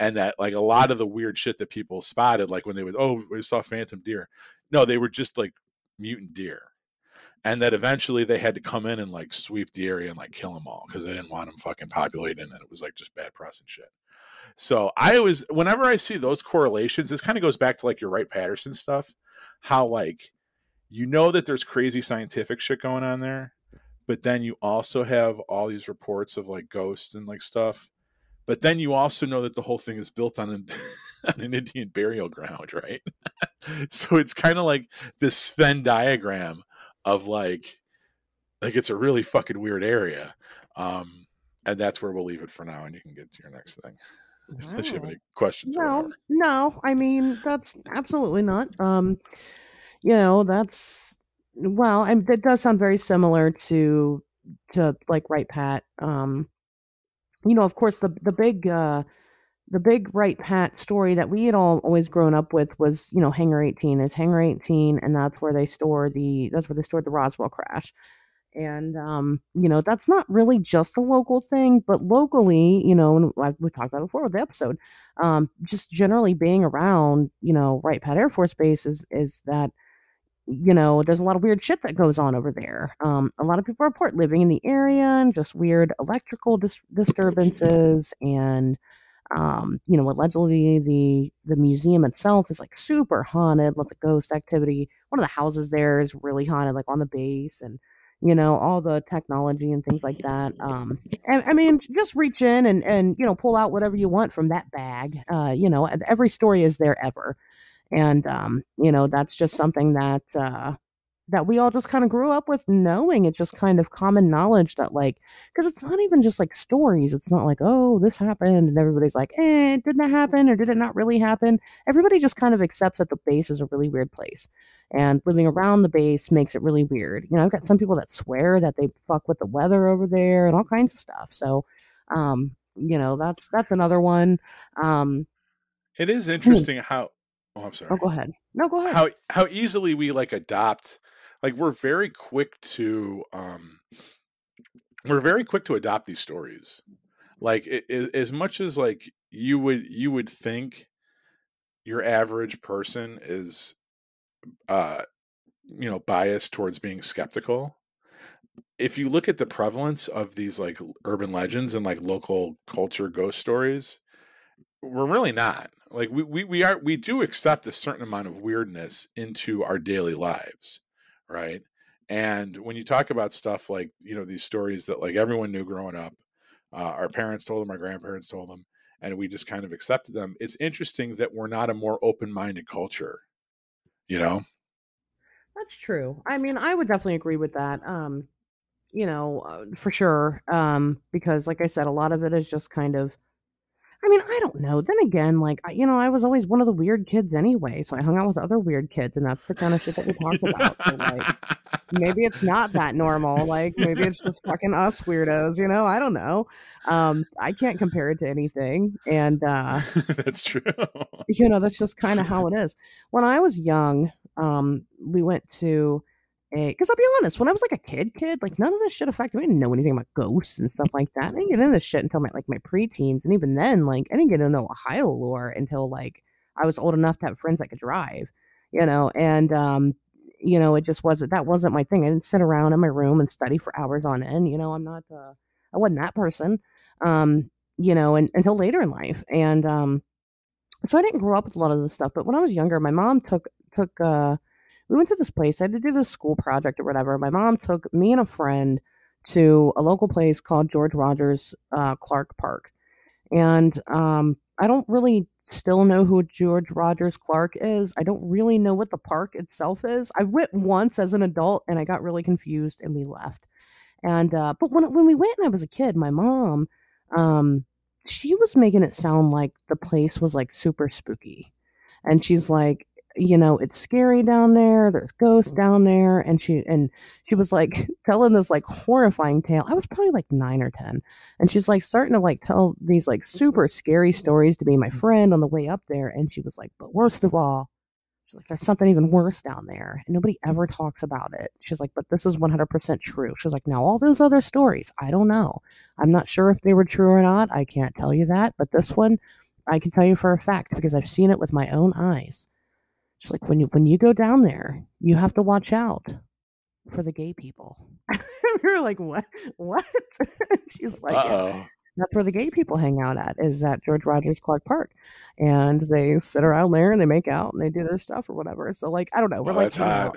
And that like a lot of the weird shit that people spotted like when they would oh we saw phantom deer. No they were just like mutant deer and that eventually they had to come in and like sweep the area and like kill them all because they didn't want them fucking populating and it was like just bad press and shit. So I always, whenever I see those correlations, this kind of goes back to like your Wright Patterson stuff, how like you know that there's crazy scientific shit going on there, but then you also have all these reports of like ghosts and like stuff. But then you also know that the whole thing is built on an, on an Indian burial ground, right? so it's kind of like this Venn diagram of like like it's a really fucking weird area. Um, and that's where we'll leave it for now, and you can get to your next thing. Wow. Unless you have any questions. No, no. I mean, that's absolutely not. Um, you know, that's well, and that does sound very similar to to like right Pat. Um, you know, of course, the the big uh the big Wright Pat story that we had all always grown up with was, you know, Hangar 18. is Hangar 18, and that's where they store the that's where they stored the Roswell crash. And, um, you know, that's not really just a local thing, but locally, you know, like we talked about before with the episode, um, just generally being around, you know, Wright Pat Air Force Base is, is that, you know, there's a lot of weird shit that goes on over there. Um, a lot of people report living in the area and just weird electrical dis- disturbances and, um, you know, allegedly the the museum itself is like super haunted, lots of ghost activity. One of the houses there is really haunted, like on the base, and you know all the technology and things like that. Um, and, I mean, just reach in and and you know pull out whatever you want from that bag. Uh, you know, every story is there ever, and um, you know that's just something that uh, that we all just kind of grew up with knowing it's just kind of common knowledge that like because it's not even just like stories it's not like oh this happened and everybody's like eh did that happen or did it not really happen everybody just kind of accepts that the base is a really weird place and living around the base makes it really weird you know i've got some people that swear that they fuck with the weather over there and all kinds of stuff so um you know that's that's another one um it is interesting how Oh, I'm sorry. Oh, go ahead. No, go ahead. How how easily we like adopt like we're very quick to um we're very quick to adopt these stories. Like it, it, as much as like you would you would think your average person is uh you know biased towards being skeptical if you look at the prevalence of these like urban legends and like local culture ghost stories we're really not. Like we, we we are we do accept a certain amount of weirdness into our daily lives right? And when you talk about stuff like you know these stories that like everyone knew growing up, uh, our parents told them, our grandparents told them, and we just kind of accepted them. It's interesting that we're not a more open-minded culture, you know. That's true. I mean, I would definitely agree with that. Um, you know, uh, for sure. Um, because like I said, a lot of it is just kind of I mean, I don't know. Then again, like you know, I was always one of the weird kids anyway, so I hung out with other weird kids, and that's the kind of shit that we talk about. So, like, maybe it's not that normal. Like, maybe it's just fucking us weirdos. You know, I don't know. Um, I can't compare it to anything, and uh, that's true. You know, that's just kind of how it is. When I was young, um, we went to because I'll be honest, when I was like a kid, kid, like none of this shit affected me. I didn't know anything about ghosts and stuff like that. I didn't get into this shit until my like my preteens, and even then, like I didn't get into Ohio lore until like I was old enough to have friends that could drive, you know. And um, you know, it just wasn't that wasn't my thing. I didn't sit around in my room and study for hours on end. You know, I'm not. Uh, I wasn't that person. Um, you know, and until later in life, and um, so I didn't grow up with a lot of this stuff. But when I was younger, my mom took took uh we went to this place. I had to do this school project or whatever. My mom took me and a friend to a local place called George Rogers uh, Clark Park. And um, I don't really still know who George Rogers Clark is. I don't really know what the park itself is. I went once as an adult and I got really confused and we left. And uh, but when when we went and I was a kid, my mom, um, she was making it sound like the place was like super spooky, and she's like, you know, it's scary down there. There's ghosts mm-hmm. down there. And she, and she was like telling this like horrifying tale. I was probably like nine or 10. And she's like starting to like tell these like mm-hmm. super scary stories to be my mm-hmm. friend on the way up there. And she was like, but worst of all, she's like, there's something even worse down there. And nobody ever talks about it. She's like, but this is 100% true. She's like, now all those other stories, I don't know. I'm not sure if they were true or not. I can't tell you that. But this one, I can tell you for a fact because I've seen it with my own eyes. She's like, when you when you go down there, you have to watch out for the gay people. we were like, what? What? She's like, yeah, that's where the gay people hang out at is at George Rogers Clark Park, and they sit around there and they make out and they do their stuff or whatever. So like, I don't know. We're oh, like, that's hot.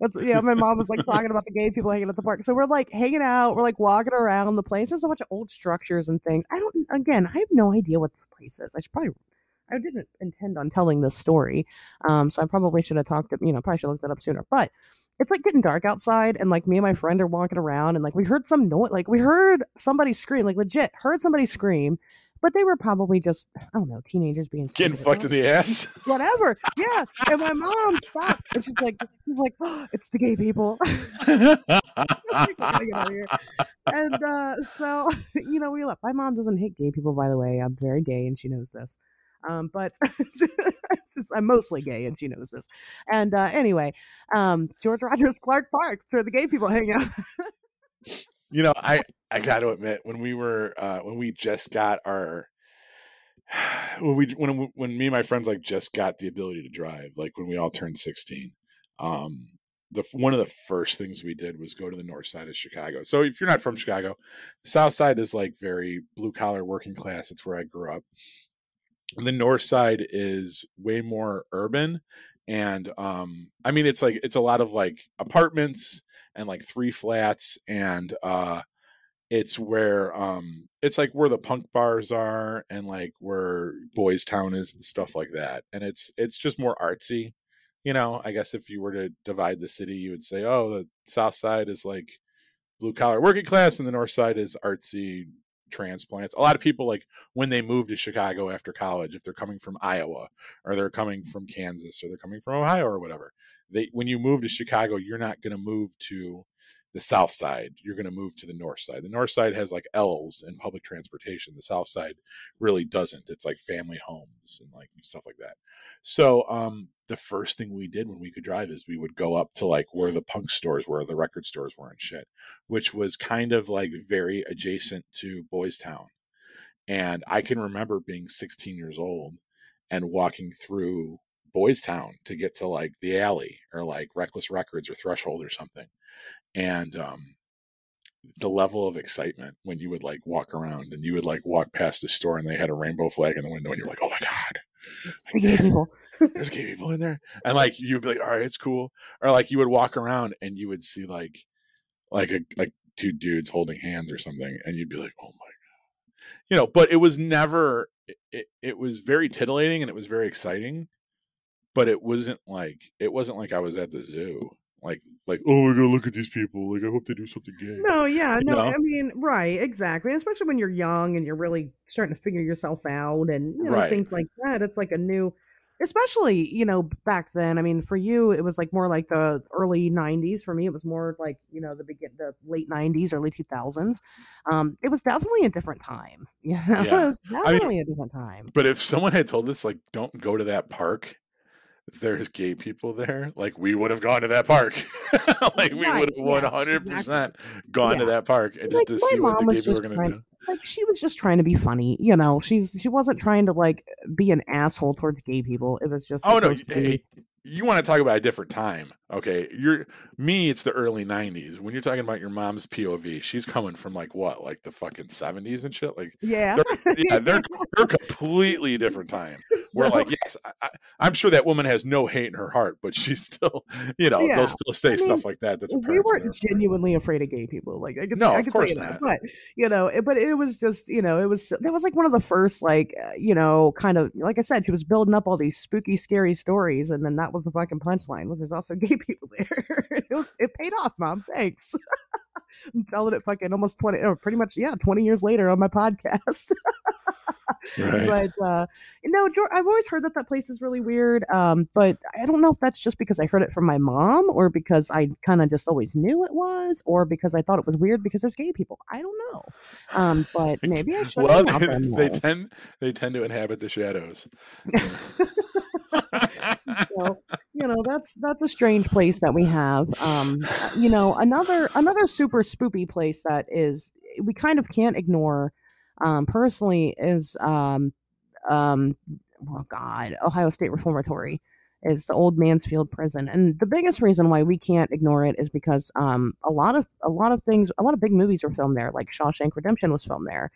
That's yeah. My mom was like talking about the gay people hanging at the park. So we're like hanging out. We're like walking around the place. There's a bunch of old structures and things. I don't. Again, I have no idea what this place is. I should probably I didn't intend on telling this story. Um, so I probably should have talked to, you know, probably should have looked that up sooner. But it's like getting dark outside and like me and my friend are walking around and like we heard some noise like we heard somebody scream, like legit heard somebody scream. But they were probably just, I don't know, teenagers being getting fucked in the ass. Whatever. Yeah. And my mom stops and she's like, she's like, oh, it's the gay people. and uh, so, you know, we left. My mom doesn't hate gay people, by the way. I'm very gay and she knows this. Um, but I'm mostly gay, and she knows this. And uh, anyway, um, George Rogers Clark Park, where the gay people hang out. you know, I I got to admit when we were uh, when we just got our when we when when me and my friends like just got the ability to drive, like when we all turned sixteen, um, the one of the first things we did was go to the north side of Chicago. So if you're not from Chicago, the south side is like very blue collar working class. It's where I grew up. The north side is way more urban and um I mean it's like it's a lot of like apartments and like three flats and uh it's where um it's like where the punk bars are and like where boys town is and stuff like that and it's it's just more artsy you know, I guess if you were to divide the city, you would say, oh, the south side is like blue collar working class and the north side is artsy transplants. A lot of people like when they move to Chicago after college, if they're coming from Iowa or they're coming from Kansas or they're coming from Ohio or whatever, they when you move to Chicago, you're not going to move to the south side you're going to move to the north side. The north side has like l's and public transportation. The south side really doesn't. It's like family homes and like stuff like that. So um the first thing we did when we could drive is we would go up to like where the punk stores were the record stores were and shit which was kind of like very adjacent to boys town. And i can remember being 16 years old and walking through boys town to get to like the alley or like reckless records or threshold or something and um, the level of excitement when you would like walk around and you would like walk past the store and they had a rainbow flag in the window and you're like, oh my god, like, gay people. there's gay people in there, and like you'd be like, all right, it's cool, or like you would walk around and you would see like like a like two dudes holding hands or something, and you'd be like, oh my god, you know. But it was never. It, it was very titillating and it was very exciting, but it wasn't like it wasn't like I was at the zoo like like oh we're gonna look at these people like i hope they do something gay no yeah no know? i mean right exactly especially when you're young and you're really starting to figure yourself out and you know right. things like that it's like a new especially you know back then i mean for you it was like more like the early 90s for me it was more like you know the begin the late 90s early 2000s um it was definitely a different time yeah, yeah. it was definitely I mean, a different time but if someone had told us like don't go to that park there's gay people there, like we would have gone to that park. like we right, would have one hundred percent gone yeah. to that park and just to see what the gay people were gonna do. Like she was just trying to be funny, you know. She's she wasn't trying to like be an asshole towards gay people. It was just oh no, hey, eh, you want to talk about a different time okay? You're me it's the early 90s when you're talking about your mom's pov she's coming from like what like the fucking 70s and shit? Like yeah. they're, yeah they're, they're completely different time. So, are like yes I, am sure that woman has no hate in her heart but she's still you know yeah. they'll still say I mean, stuff like that that's we weren't genuinely afraid of gay people like i could, no I could of course not. That, but you know it, but it was just you know it was that was like one of the first like uh, you know kind of like i said she was building up all these spooky scary stories and then that was the fucking punchline which there's also gay people there. it was it paid off, mom. Thanks. I'm telling it fucking almost 20 or pretty much yeah 20 years later on my podcast right. but uh no i've always heard that that place is really weird um but i don't know if that's just because i heard it from my mom or because i kind of just always knew it was or because i thought it was weird because there's gay people i don't know um but maybe i should well they, they tend they tend to inhabit the shadows so, you know that's that's a strange place that we have. Um you know another another super spoopy place that is we kind of can't ignore um personally is um um oh god ohio state reformatory is the old mansfield prison. And the biggest reason why we can't ignore it is because um a lot of a lot of things a lot of big movies were filmed there like shawshank redemption was filmed there.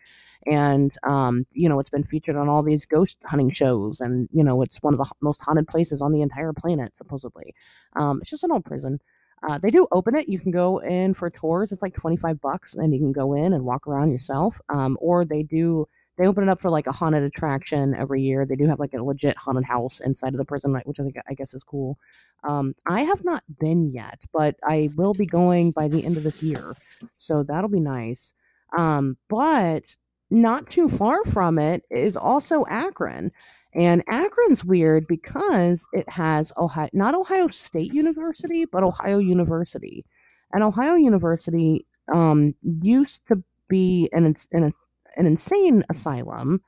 And um, you know it's been featured on all these ghost hunting shows and you know it's one of the most haunted places on the entire planet supposedly. Um, it's just an old prison. Uh, they do open it. You can go in for tours. It's like 25 bucks and you can go in and walk around yourself. Um, or they do they open it up for like a haunted attraction every year they do have like a legit haunted house inside of the prison which i think I guess is cool um, i have not been yet but i will be going by the end of this year so that'll be nice um, but not too far from it is also Akron. And Akron's weird because it has Ohio, not Ohio State University, but Ohio University. And Ohio University um, used to be an, an, an insane asylum.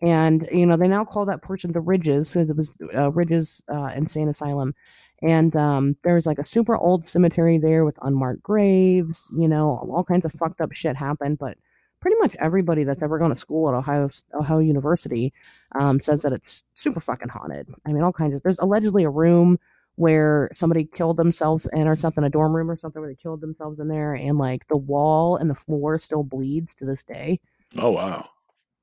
And, you know, they now call that portion the Ridges. So it was uh, Ridges uh, Insane Asylum. And um, there's like a super old cemetery there with unmarked graves. You know, all kinds of fucked up shit happened. But pretty much everybody that's ever gone to school at Ohio Ohio University um, says that it's super fucking haunted. I mean, all kinds of. There's allegedly a room where somebody killed themselves in or something, a dorm room or something where they killed themselves in there, and like the wall and the floor still bleeds to this day. Oh wow.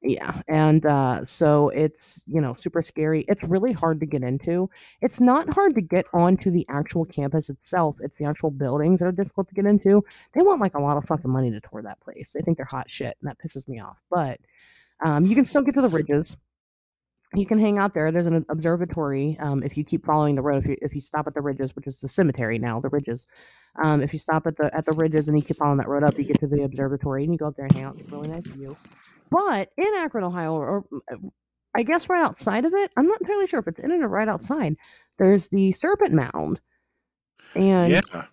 Yeah, and uh, so it's you know super scary. It's really hard to get into. It's not hard to get onto the actual campus itself. It's the actual buildings that are difficult to get into. They want like a lot of fucking money to tour that place. They think they're hot shit, and that pisses me off. But um, you can still get to the ridges. You can hang out there. There's an observatory um, if you keep following the road. If you if you stop at the ridges, which is the cemetery now, the ridges. Um, if you stop at the at the ridges and you keep following that road up, you get to the observatory and you go up there and hang out. It's a really nice view. But in Akron, Ohio, or I guess right outside of it, I'm not entirely sure if it's in it or right outside. There's the Serpent Mound, and yeah.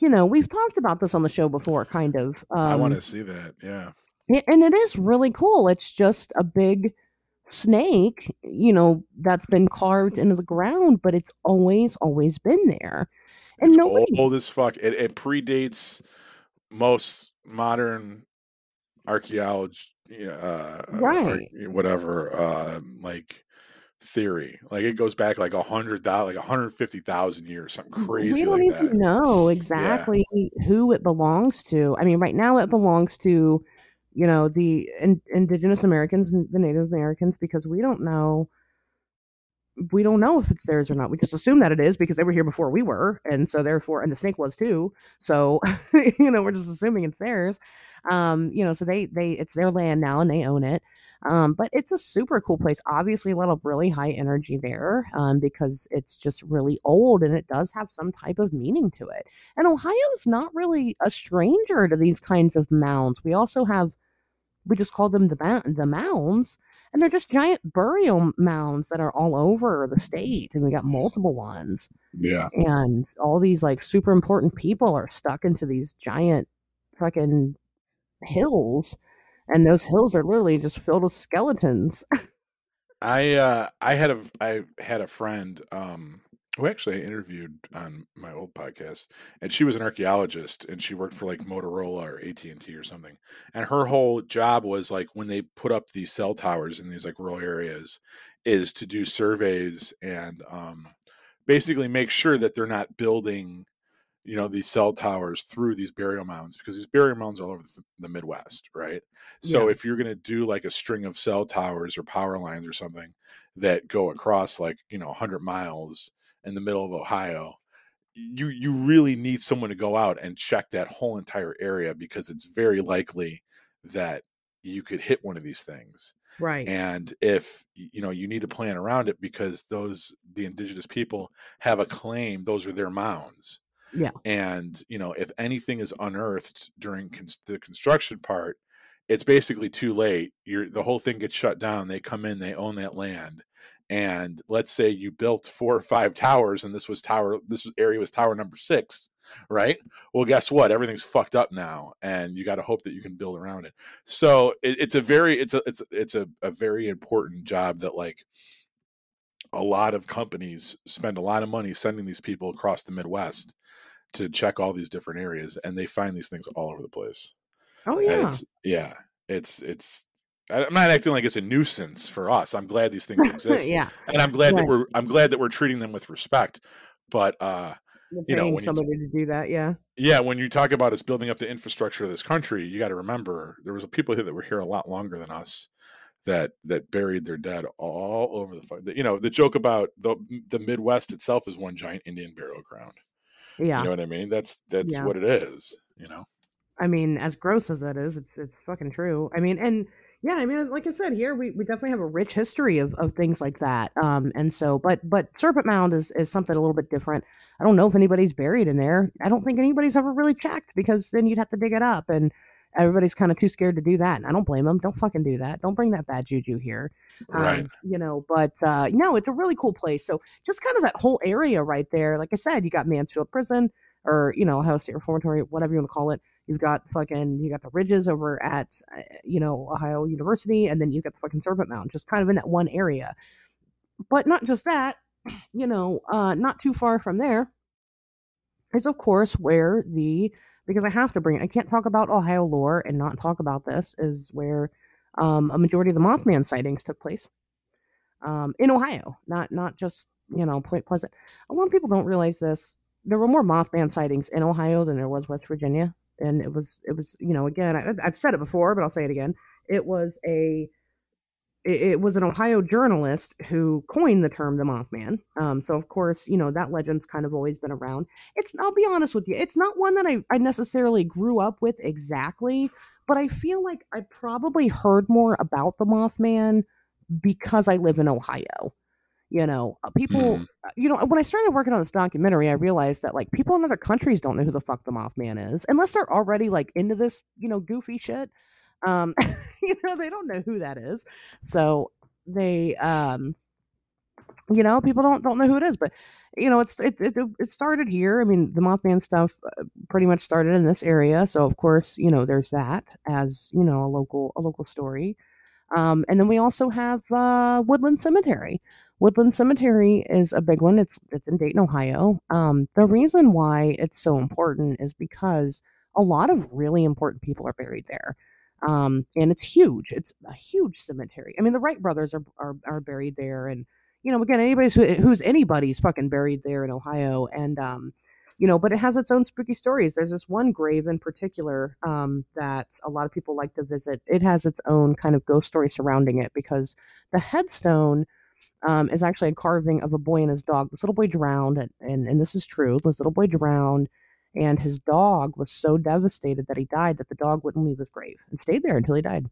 you know we've talked about this on the show before, kind of. Um, I want to see that. Yeah, and it is really cool. It's just a big snake, you know, that's been carved into the ground, but it's always, always been there. And it's nobody... old as fuck. It, it predates most modern archaeology uh, right whatever uh, like theory like it goes back like a hundred thousand like 150,000 years something crazy we don't like even that. know exactly yeah. who it belongs to i mean right now it belongs to you know the in, indigenous americans and the native americans because we don't know we don't know if it's theirs or not. We just assume that it is because they were here before we were, and so therefore, and the snake was too. So, you know, we're just assuming it's theirs. Um, you know, so they they it's their land now and they own it. Um, but it's a super cool place. Obviously, a lot of really high energy there um, because it's just really old and it does have some type of meaning to it. And Ohio is not really a stranger to these kinds of mounds. We also have, we just call them the the mounds and they're just giant burial mounds that are all over the state and we got multiple ones. Yeah. And all these like super important people are stuck into these giant fucking hills and those hills are literally just filled with skeletons. I uh i had a i had a friend um who actually I interviewed on my old podcast, and she was an archaeologist, and she worked for like Motorola or AT and T or something. And her whole job was like when they put up these cell towers in these like rural areas, is to do surveys and um, basically make sure that they're not building, you know, these cell towers through these burial mounds because these burial mounds are all over the, the Midwest, right? So yeah. if you're going to do like a string of cell towers or power lines or something that go across like you know 100 miles in the middle of Ohio, you you really need someone to go out and check that whole entire area because it's very likely that you could hit one of these things. Right. And if you know, you need to plan around it because those the indigenous people have a claim those are their mounds. Yeah. And, you know, if anything is unearthed during the construction part, it's basically too late. You're the whole thing gets shut down. They come in, they own that land, and let's say you built four or five towers and this was tower this was, area was tower number six right? Well guess what? Everything's fucked up now and you got to hope that you can build around it. So it, it's a very it's a it's it's a, a very important job that like a lot of companies spend a lot of money sending these people across the midwest to check all these different areas and they find these things all over the place. Oh yeah. it's, yeah it's it's I'm not acting like it's a nuisance for us. I'm glad these things exist. yeah, and I'm glad right. that we're I'm glad that we're treating them with respect. But uh, you know, when somebody you, to do that, yeah, yeah. When you talk about us building up the infrastructure of this country, you got to remember there was people here that were here a lot longer than us that that buried their dead all over the. You know, the joke about the the Midwest itself is one giant Indian burial ground. Yeah, you know what I mean. That's that's yeah. what it is. You know. I mean, as gross as that is, it's it's fucking true. I mean, and yeah, I mean, like I said, here we, we definitely have a rich history of, of things like that. Um, and so, but but Serpent Mound is, is something a little bit different. I don't know if anybody's buried in there. I don't think anybody's ever really checked because then you'd have to dig it up, and everybody's kind of too scared to do that. And I don't blame them. Don't fucking do that. Don't bring that bad juju here. Right. Um, you know, but uh, no, it's a really cool place. So just kind of that whole area right there. Like I said, you got Mansfield Prison or you know Ohio State Reformatory, whatever you want to call it. You've got fucking you got the ridges over at uh, you know Ohio University, and then you've got the fucking Serpent Mound, just kind of in that one area. But not just that. you know, uh, not too far from there is, of course, where the because I have to bring it. I can't talk about Ohio lore and not talk about this. Is where um, a majority of the Mothman sightings took place um, in Ohio, not not just you know Point Pleasant. A lot of people don't realize this. There were more Mothman sightings in Ohio than there was West Virginia, and it was it was you know again I, I've said it before, but I'll say it again. It was a it, was an Ohio journalist who coined the term the Mothman. Um, so of course, you know that legend's kind of always been around. It's I'll be honest with you, it's not one that I, I necessarily grew up with exactly, but I feel like I probably heard more about the Mothman because I live in Ohio. You know, uh, people, mm. you know, when I started working on this documentary, I realized that like people in other countries don't know who the fuck the Mothman is unless they're already like into this, you know, goofy shit. Um, you know, they don't know who that is. So they, um, you know, people don't don't know who it is, but you know, it's it it, it started here. I mean, the Mothman stuff uh, pretty much started in this area, so of course, you know, there's that as you know a local a local story. Um, and then we also have uh, Woodland Cemetery. Woodland Cemetery is a big one. It's it's in Dayton, Ohio. Um, the reason why it's so important is because a lot of really important people are buried there. Um, and it's huge. It's a huge cemetery. I mean, the Wright brothers are are, are buried there, and you know, again, anybody's who, who's anybody's fucking buried there in Ohio, and um, you know, but it has its own spooky stories. There's this one grave in particular um, that a lot of people like to visit. It has its own kind of ghost story surrounding it because the headstone um, is actually a carving of a boy and his dog. This little boy drowned, and, and, and this is true. This little boy drowned, and his dog was so devastated that he died that the dog wouldn't leave his grave and stayed there until he died.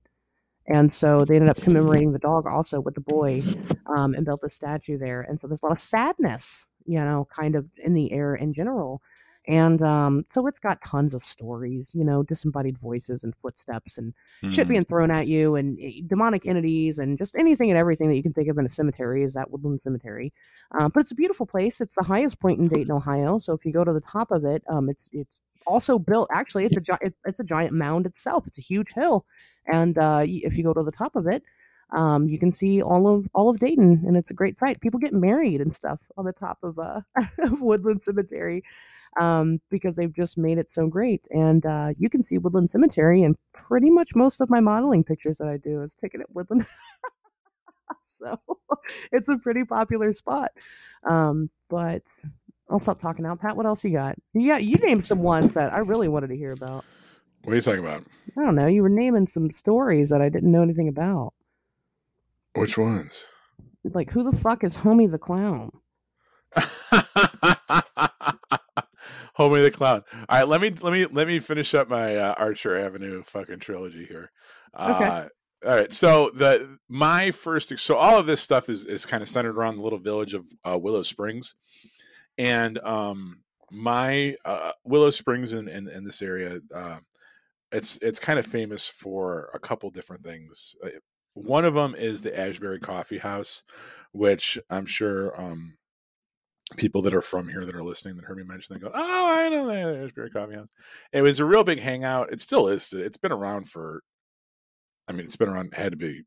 And so they ended up commemorating the dog also with the boy um, and built a statue there. And so there's a lot of sadness you know, kind of in the air in general. And um, so it's got tons of stories, you know, disembodied voices and footsteps and mm. shit being thrown at you and eh, demonic entities and just anything and everything that you can think of in a cemetery is that Woodland Cemetery. Um, but it's a beautiful place. It's the highest point in Dayton, Ohio. So if you go to the top of it, um, it's it's also built. Actually, it's a gi- it's a giant mound itself. It's a huge hill, and uh, if you go to the top of it, um, you can see all of all of Dayton, and it's a great sight. People get married and stuff on the top of uh, Woodland Cemetery um, because they've just made it so great. And uh, you can see Woodland Cemetery, and pretty much most of my modeling pictures that I do is taken at Woodland. so it's a pretty popular spot. Um, but I'll stop talking now. Pat, what else you got? Yeah, you named some ones that I really wanted to hear about. What are you talking about? I don't know. You were naming some stories that I didn't know anything about. Which ones? Like, who the fuck is Homie the Clown? Homie the Clown. All right, let me let me let me finish up my uh, Archer Avenue fucking trilogy here. Okay. Uh, all right, so the my first so all of this stuff is is kind of centered around the little village of uh, Willow Springs, and um my uh, Willow Springs in, in, in this area, uh, it's it's kind of famous for a couple different things. Uh, one of them is the Ashbury Coffee House, which I'm sure um, people that are from here that are listening that heard me mention, they go, "Oh, I know there's Ashbury Coffee House." It was a real big hangout. It still is. It's been around for, I mean, it's been around. Had to be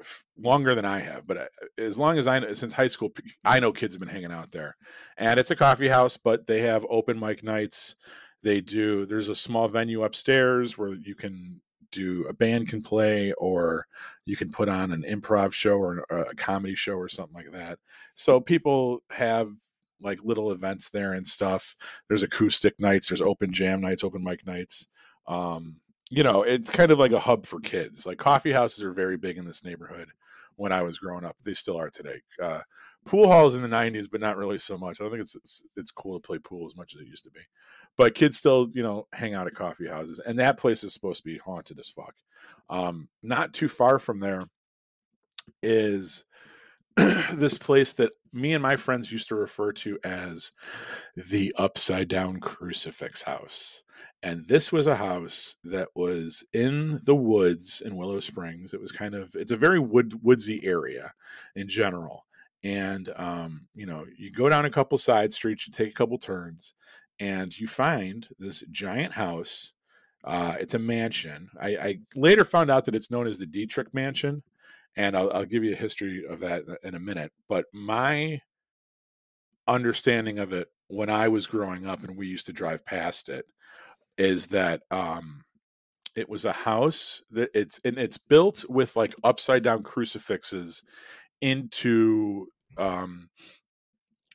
f- longer than I have, but uh, as long as I know, since high school, I know kids have been hanging out there. And it's a coffee house, but they have open mic nights. They do. There's a small venue upstairs where you can do a band can play or you can put on an improv show or a comedy show or something like that. So people have like little events there and stuff. There's acoustic nights there's open jam nights open mic nights. Um, you know it's kind of like a hub for kids. Like coffee houses are very big in this neighborhood when i was growing up. They still are today. Uh, pool halls in the 90s but not really so much. I don't think it's, it's, it's cool to play pool as much as it used to be. But kids still you know hang out at coffee houses and that place is supposed to be haunted as fuck. Um, not too far from there is this place that me and my friends used to refer to as the upside down crucifix house. And this was a house that was in the woods in willow springs. It was kind of it's a very wood woodsy area in general and um, you know you go down a couple side streets you take a couple turns and you find this giant house uh, it's a mansion I, I, later found out that it's known as the dietrich mansion and I'll, I'll give you a history of that in a minute. But my understanding of it when I was growing up and we used to drive past it is that um, it was a house that it's and it's built with like upside down crucifixes into um,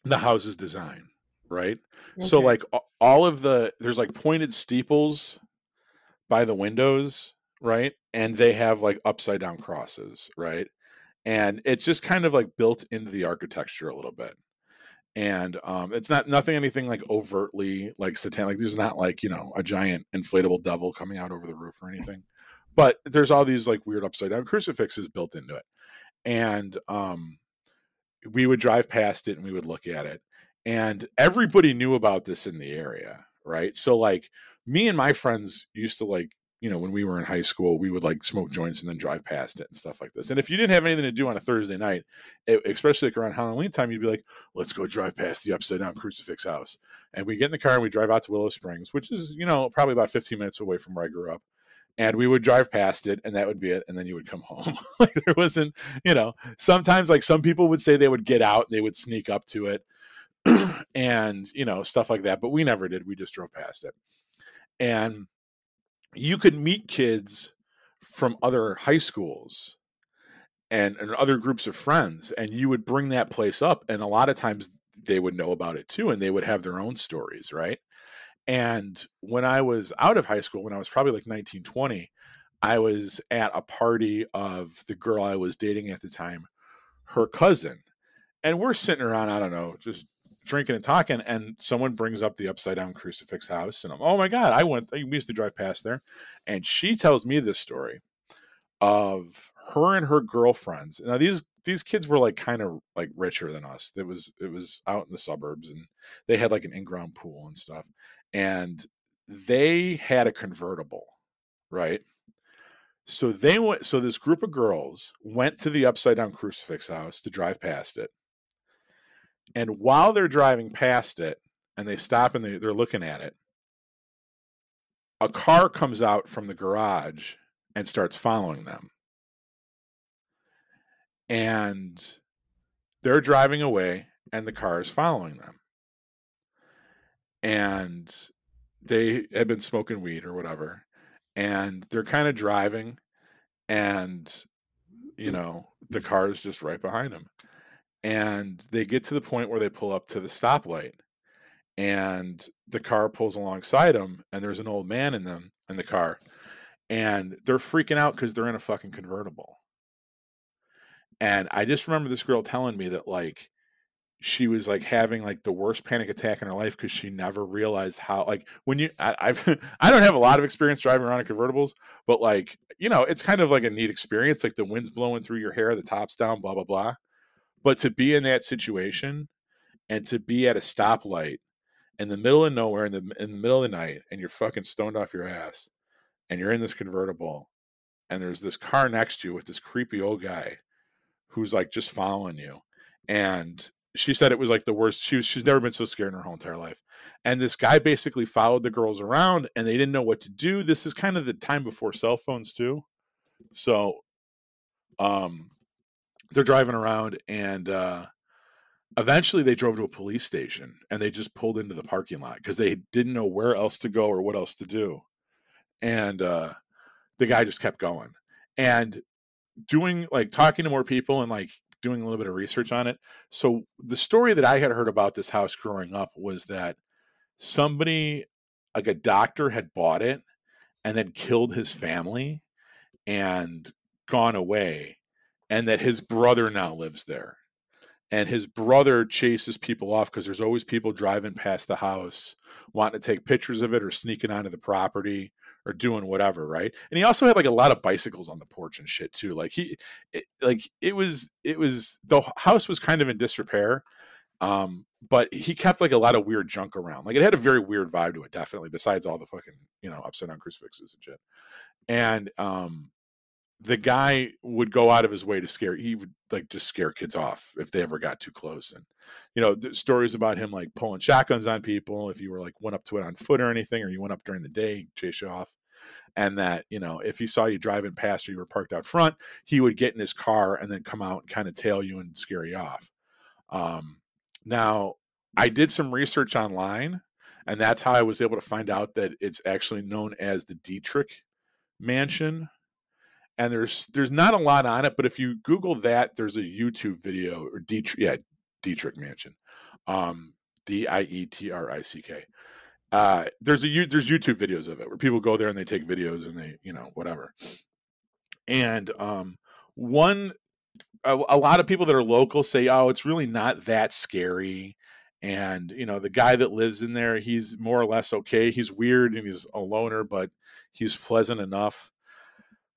the house's design, right? Okay. So like all of the there's like pointed steeples by the windows, right? And they have like upside down crosses, right? And it's just kind of like built into the architecture a little bit. And um, it's not nothing anything like overtly like satanic. There's not like you know a giant inflatable devil coming out over the roof or anything, but there's all these like weird upside down crucifixes built into it. And um, we would drive past it and we would look at it, and everybody knew about this in the area, right? So like me and my friends used to like you know, when we were in high school, we would like smoke joints and then drive past it and stuff like this. And if you didn't have anything to do on a Thursday night, it, especially like around Halloween time, you'd be like, let's go drive past the upside down crucifix house. And we get in the car and we drive out to Willow Springs, which is, you know, probably about 15 minutes away from where I grew up. And we would drive past it and that would be it. And then you would come home. like there wasn't, you know, sometimes like some people would say they would get out and they would sneak up to it and, you know, stuff like that. But we never did. We just drove past it. And, you could meet kids from other high schools and, and other groups of friends and you would bring that place up and a lot of times they would know about it too and they would have their own stories right and when i was out of high school when i was probably like 19 20 i was at a party of the girl i was dating at the time her cousin and we're sitting around i don't know just drinking and talking, and someone brings up the upside down crucifix house, and I'm, oh my god, I went. We used to drive past there, and she tells me this story of her and her girlfriends. Now these these kids were like kind of like richer than us. It was it was out in the suburbs, and they had like an in ground pool and stuff, and they had a convertible, right? So they went. So this group of girls went to the upside down crucifix house to drive past it and while they're driving past it and they stop and they, they're looking at it, a car comes out from the garage and starts following them. And they're driving away and the car is following them. And they had been smoking weed or whatever. And they're kind of driving and you know, the mm. car is just right behind them and they get to the point where they pull up to the stoplight and the car pulls alongside them and there's an old man in them in the car and they're freaking out because they're in a fucking convertible and i just remember this girl telling me that like she was like having like the worst panic attack in her life because she never realized how like when you I, I've I don't have a lot of experience driving around in convertibles, but like you know it's kind of like a neat experience. Like the wind's blowing through your hair, the top's down, blah blah blah. But to be in that situation and to be at a stoplight in the middle of nowhere in the in the middle of the night and you're fucking stoned off your ass and you're in this convertible and there's this car next to you with this creepy old guy who's like just following you and she said it was like the worst she was, she's never been so scared in her whole entire life. And this guy basically followed the girls around and they didn't know what to do. This is kind of the time before cell phones too. So um they're driving around and uh eventually they drove to a police station and they just pulled into the parking lot because they didn't know where else to go or what else to do. And uh the guy just kept going. And doing like talking to more people and like doing a little bit of research on it so the story that i had heard about this house growing up was that somebody like a doctor had bought it and then killed his family and gone away and that his brother now lives there. And his brother chases people off because there's always people driving past the house wanting to take pictures of it or sneaking onto the property or doing whatever, right? And he also had like a lot of bicycles on the porch and shit too. Like he, it, like it was, it was the house was kind of in disrepair, um, but he kept like a lot of weird junk around. Like it had a very weird vibe to it, definitely. Besides all the fucking you know upside down crucifixes and shit, and um, the guy would go out of his way to scare he would like just scare kids off if they ever got too close and you know stories about him like pulling shotguns on people if you were like went up to it on foot or anything or you went up during the day chase you off and that you know if he saw you driving past or you were parked out front he would get in his car and then come out and kind of tail you and scare you off. Um, now i did some research online and that's how i was able to find out that it's actually known as the dietrich mansion and there's there's not a lot on it, but if you Google that, there's a YouTube video or Dietrick, yeah, Dietrick Mansion, um, D I E T R I C K. Uh, there's a there's YouTube videos of it where people go there and they take videos and they you know whatever. And um, one, a, a lot of people that are local say, oh, it's really not that scary. And you know the guy that lives in there, he's more or less okay. He's weird and he's a loner, but he's pleasant enough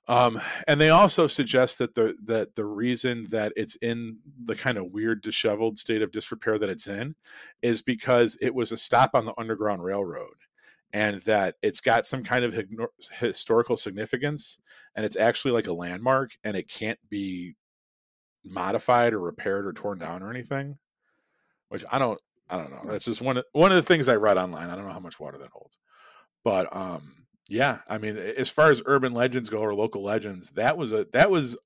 um, and they also suggest that the that the reason that it's in the kind of weird, disheveled state of disrepair that it's in is because it was a stop on the Underground Railroad, and that it's got some kind of historical significance, and it's actually like a landmark, and it can't be modified or repaired or torn down or anything. Which I don't, I don't know. That's just one of one of the things I read online. I don't know how much water that holds, but um, yeah, I mean, as far as urban legends go or local legends, that was a that was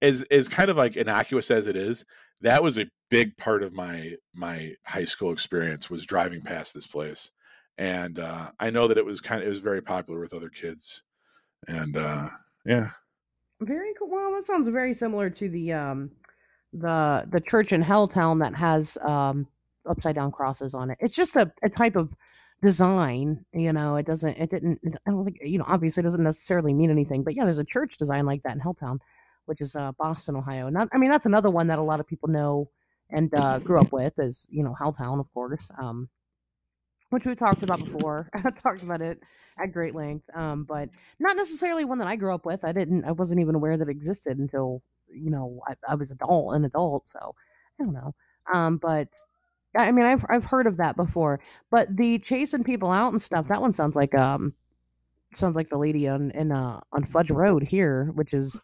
as as kind of like innocuous as it is. That was a big part of my my high school experience was driving past this place, and uh, I know that it was kind of it was very popular with other kids, and uh, yeah, very cool. Well, that sounds very similar to the um the the church in Helltown that has um upside down crosses on it. It's just a, a type of design you know it doesn't it didn't i don't think you know obviously it doesn't necessarily mean anything but yeah there's a church design like that in helltown which is uh boston ohio not i mean that's another one that a lot of people know and uh grew up with is you know helltown of course um which we talked about before i talked about it at great length um but not necessarily one that i grew up with i didn't i wasn't even aware that it existed until you know i, I was adult an adult so i don't know um but I mean, I've I've heard of that before, but the chasing people out and stuff. That one sounds like um, sounds like the lady on in uh on Fudge Road here, which is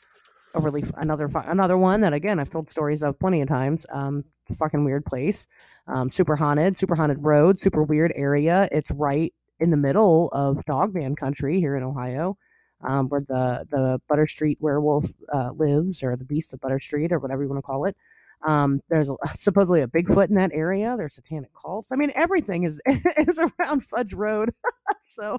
a really another another one that again I've told stories of plenty of times. Um, fucking weird place, um, super haunted, super haunted road, super weird area. It's right in the middle of Dogman country here in Ohio. Um, where the the Butter Street werewolf uh, lives, or the Beast of Butter Street, or whatever you want to call it. Um, there's a, supposedly a Bigfoot in that area. There's satanic cults. I mean, everything is is around Fudge Road. so,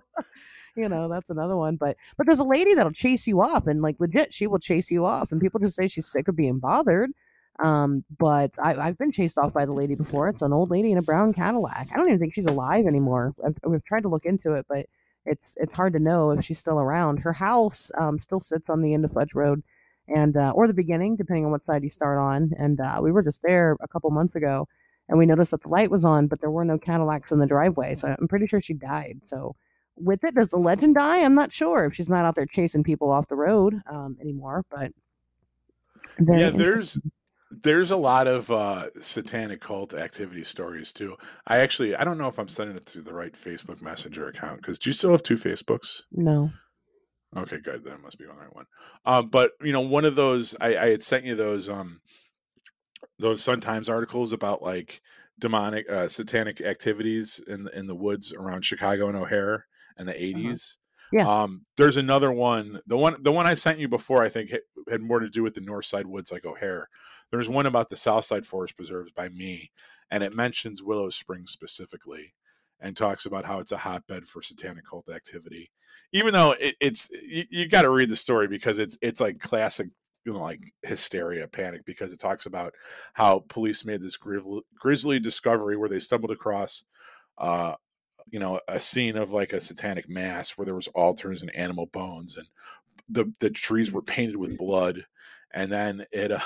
you know, that's another one. But but there's a lady that'll chase you off, and like legit, she will chase you off, and people just say she's sick of being bothered. Um, but I, I've been chased off by the lady before. It's an old lady in a brown Cadillac. I don't even think she's alive anymore. I've, we've tried to look into it, but it's it's hard to know if she's still around. Her house um, still sits on the end of Fudge Road and uh, or the beginning, depending on what side you start on. And uh, we were just there a couple months ago, and we noticed that the light was on, but there were no Cadillacs in the driveway. So I'm pretty sure she died. So with it, does the legend die? I'm not sure if she's not out there chasing people off the road um, anymore. But yeah, there's there's a lot of uh, satanic cult activity stories too. I actually I don't know if I'm sending it to the right Facebook Messenger account because do you still have two Facebooks? No. Okay, good. That must be the right one. Um, but you know, one of those I, I had sent you those um those Sun Times articles about like demonic uh, satanic activities in in the woods around Chicago and O'Hare in the 80s. Uh-huh. Yeah. Um, there's another one. The one the one I sent you before I think had more to do with the north side woods like O'Hare. There's one about the south side forest preserves by me and it mentions Willow Springs specifically and talks about how it's a hotbed for satanic cult activity. Even though it, it's you, you got to read the story because it's it's like classic you know like hysteria panic because it talks about how police made this grisly discovery where they stumbled across uh you know a scene of like a satanic mass where there was altars and animal bones and the the trees were painted with blood and then it uh,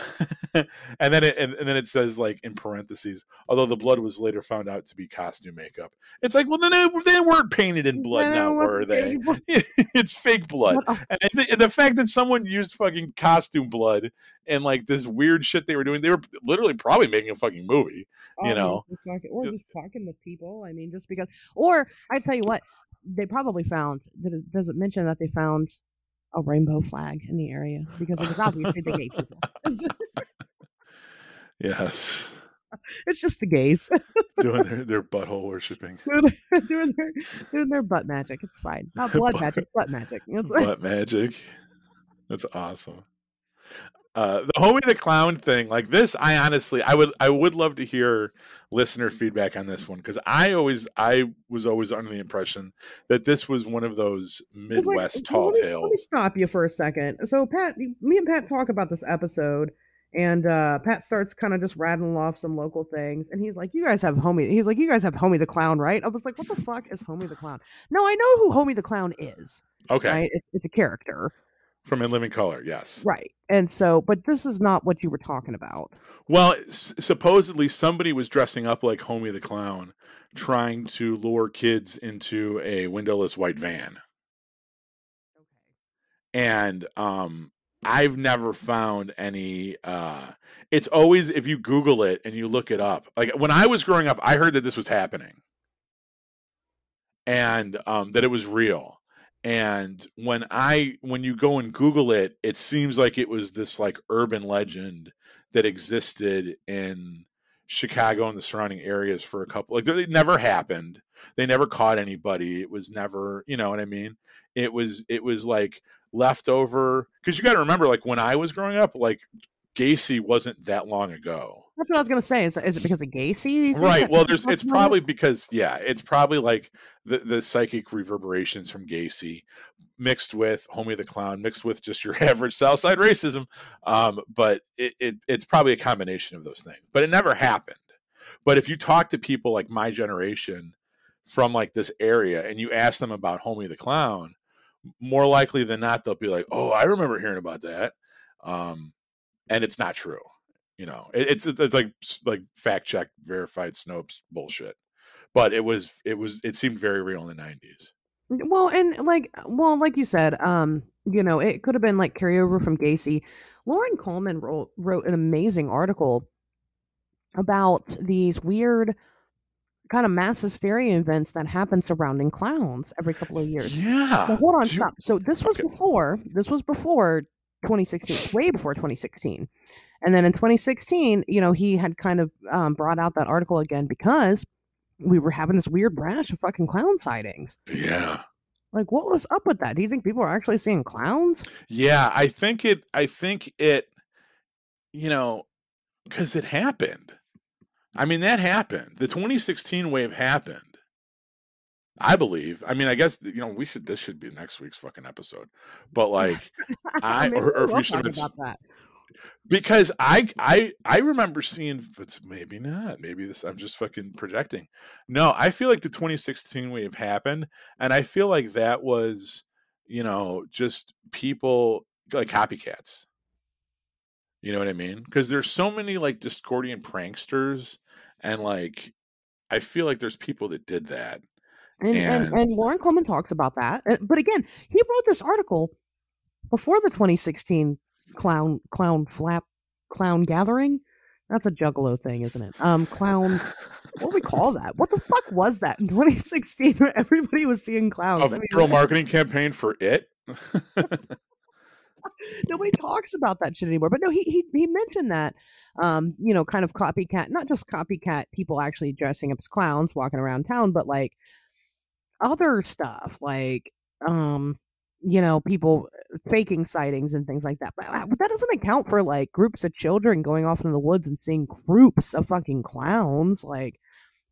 and then it and, and, then it says like in parentheses although the blood was later found out to be costume makeup. It's like well then they, they weren't painted in blood now were they? it's fake blood. And th- the fact that someone used fucking costume blood and like this weird shit they were doing they were literally probably making a fucking movie you oh, know? or just talking with people i mean just because or i tell you what they probably found that it doesn't mention that they found a rainbow flag in the area because it was obviously the gay people. yes. It's just the gays doing their, their butthole worshiping, doing, their, doing their doing their butt magic. It's fine, not blood magic, butt magic. butt magic. That's awesome. Uh, the homie the clown thing, like this, I honestly, I would, I would love to hear listener feedback on this one because I always, I was always under the impression that this was one of those Midwest like, tall let me, tales. Let me stop you for a second. So, Pat, me and Pat talk about this episode, and uh, Pat starts kind of just rattling off some local things, and he's like, "You guys have homie." He's like, "You guys have homie the clown, right?" I was like, "What the fuck is homie the clown?" No, I know who homie the clown is. Okay, right? it, it's a character from In Living Color, yes. Right. And so, but this is not what you were talking about. Well, s- supposedly somebody was dressing up like Homie the Clown, trying to lure kids into a windowless white van. Okay. And um, I've never found any. Uh, it's always if you Google it and you look it up. Like when I was growing up, I heard that this was happening, and um, that it was real and when i when you go and google it it seems like it was this like urban legend that existed in chicago and the surrounding areas for a couple like it never happened. They never caught anybody. It was never you know what i mean? It was it was like leftover because you got to remember like when i was growing up like gacy wasn't that long ago that's what I was gonna say. Is, is it because of Gacy? Right. Well, there's. It's probably because yeah. It's probably like the the psychic reverberations from Gacy, mixed with Homie the Clown, mixed with just your average Southside racism. Um, but it, it it's probably a combination of those things. But it never happened. But if you talk to people like my generation from like this area and you ask them about Homie the Clown, more likely than not they'll be like, "Oh, I remember hearing about that," um, and it's not true you know it, it's it's like like fact check verified snopes bullshit. But it was it was it seemed very real in the 90s well and like well like you said um you know it could have been like carryover from gacy. Loren Coleman wrote wrote an amazing article about these weird kind of mass hysteria events that happen surrounding clowns every couple of years. Yeah so hold on stop. So this was okay. before this was before 2016 way before 2016 and then in 2016, you know, he had kind of um, brought out that article again because we were having this weird rash of fucking clown sightings. Yeah. Like, what was up with that? Do you think people are actually seeing clowns? Yeah, I think it. I think it. You know, because it happened. I mean, that happened. The 2016 wave happened. I believe. I mean, I guess you know we should. This should be next week's fucking episode. But like, I, I or, or we should about that because I I I remember seeing, but maybe not. Maybe this I'm just fucking projecting. No, I feel like the 2016 wave happened, and I feel like that was, you know, just people like copycats. You know what I mean? Because there's so many like Discordian pranksters, and like I feel like there's people that did that. And and, and, and Loren Coleman talks about that, but again, he wrote this article before the 2016 clown clown flap clown gathering. That's a juggalo thing, isn't it? Um, clown. what do we call that? What the fuck was that in 2016? Where everybody was seeing clowns. A I mean, marketing campaign for it. Nobody talks about that shit anymore. But no, he he he mentioned that. Um, you know, kind of copycat, not just copycat people actually dressing up as clowns walking around town, but like other stuff, like um you know, people faking sightings and things like that. But uh, that doesn't account for like groups of children going off into the woods and seeing groups of fucking clowns. Like,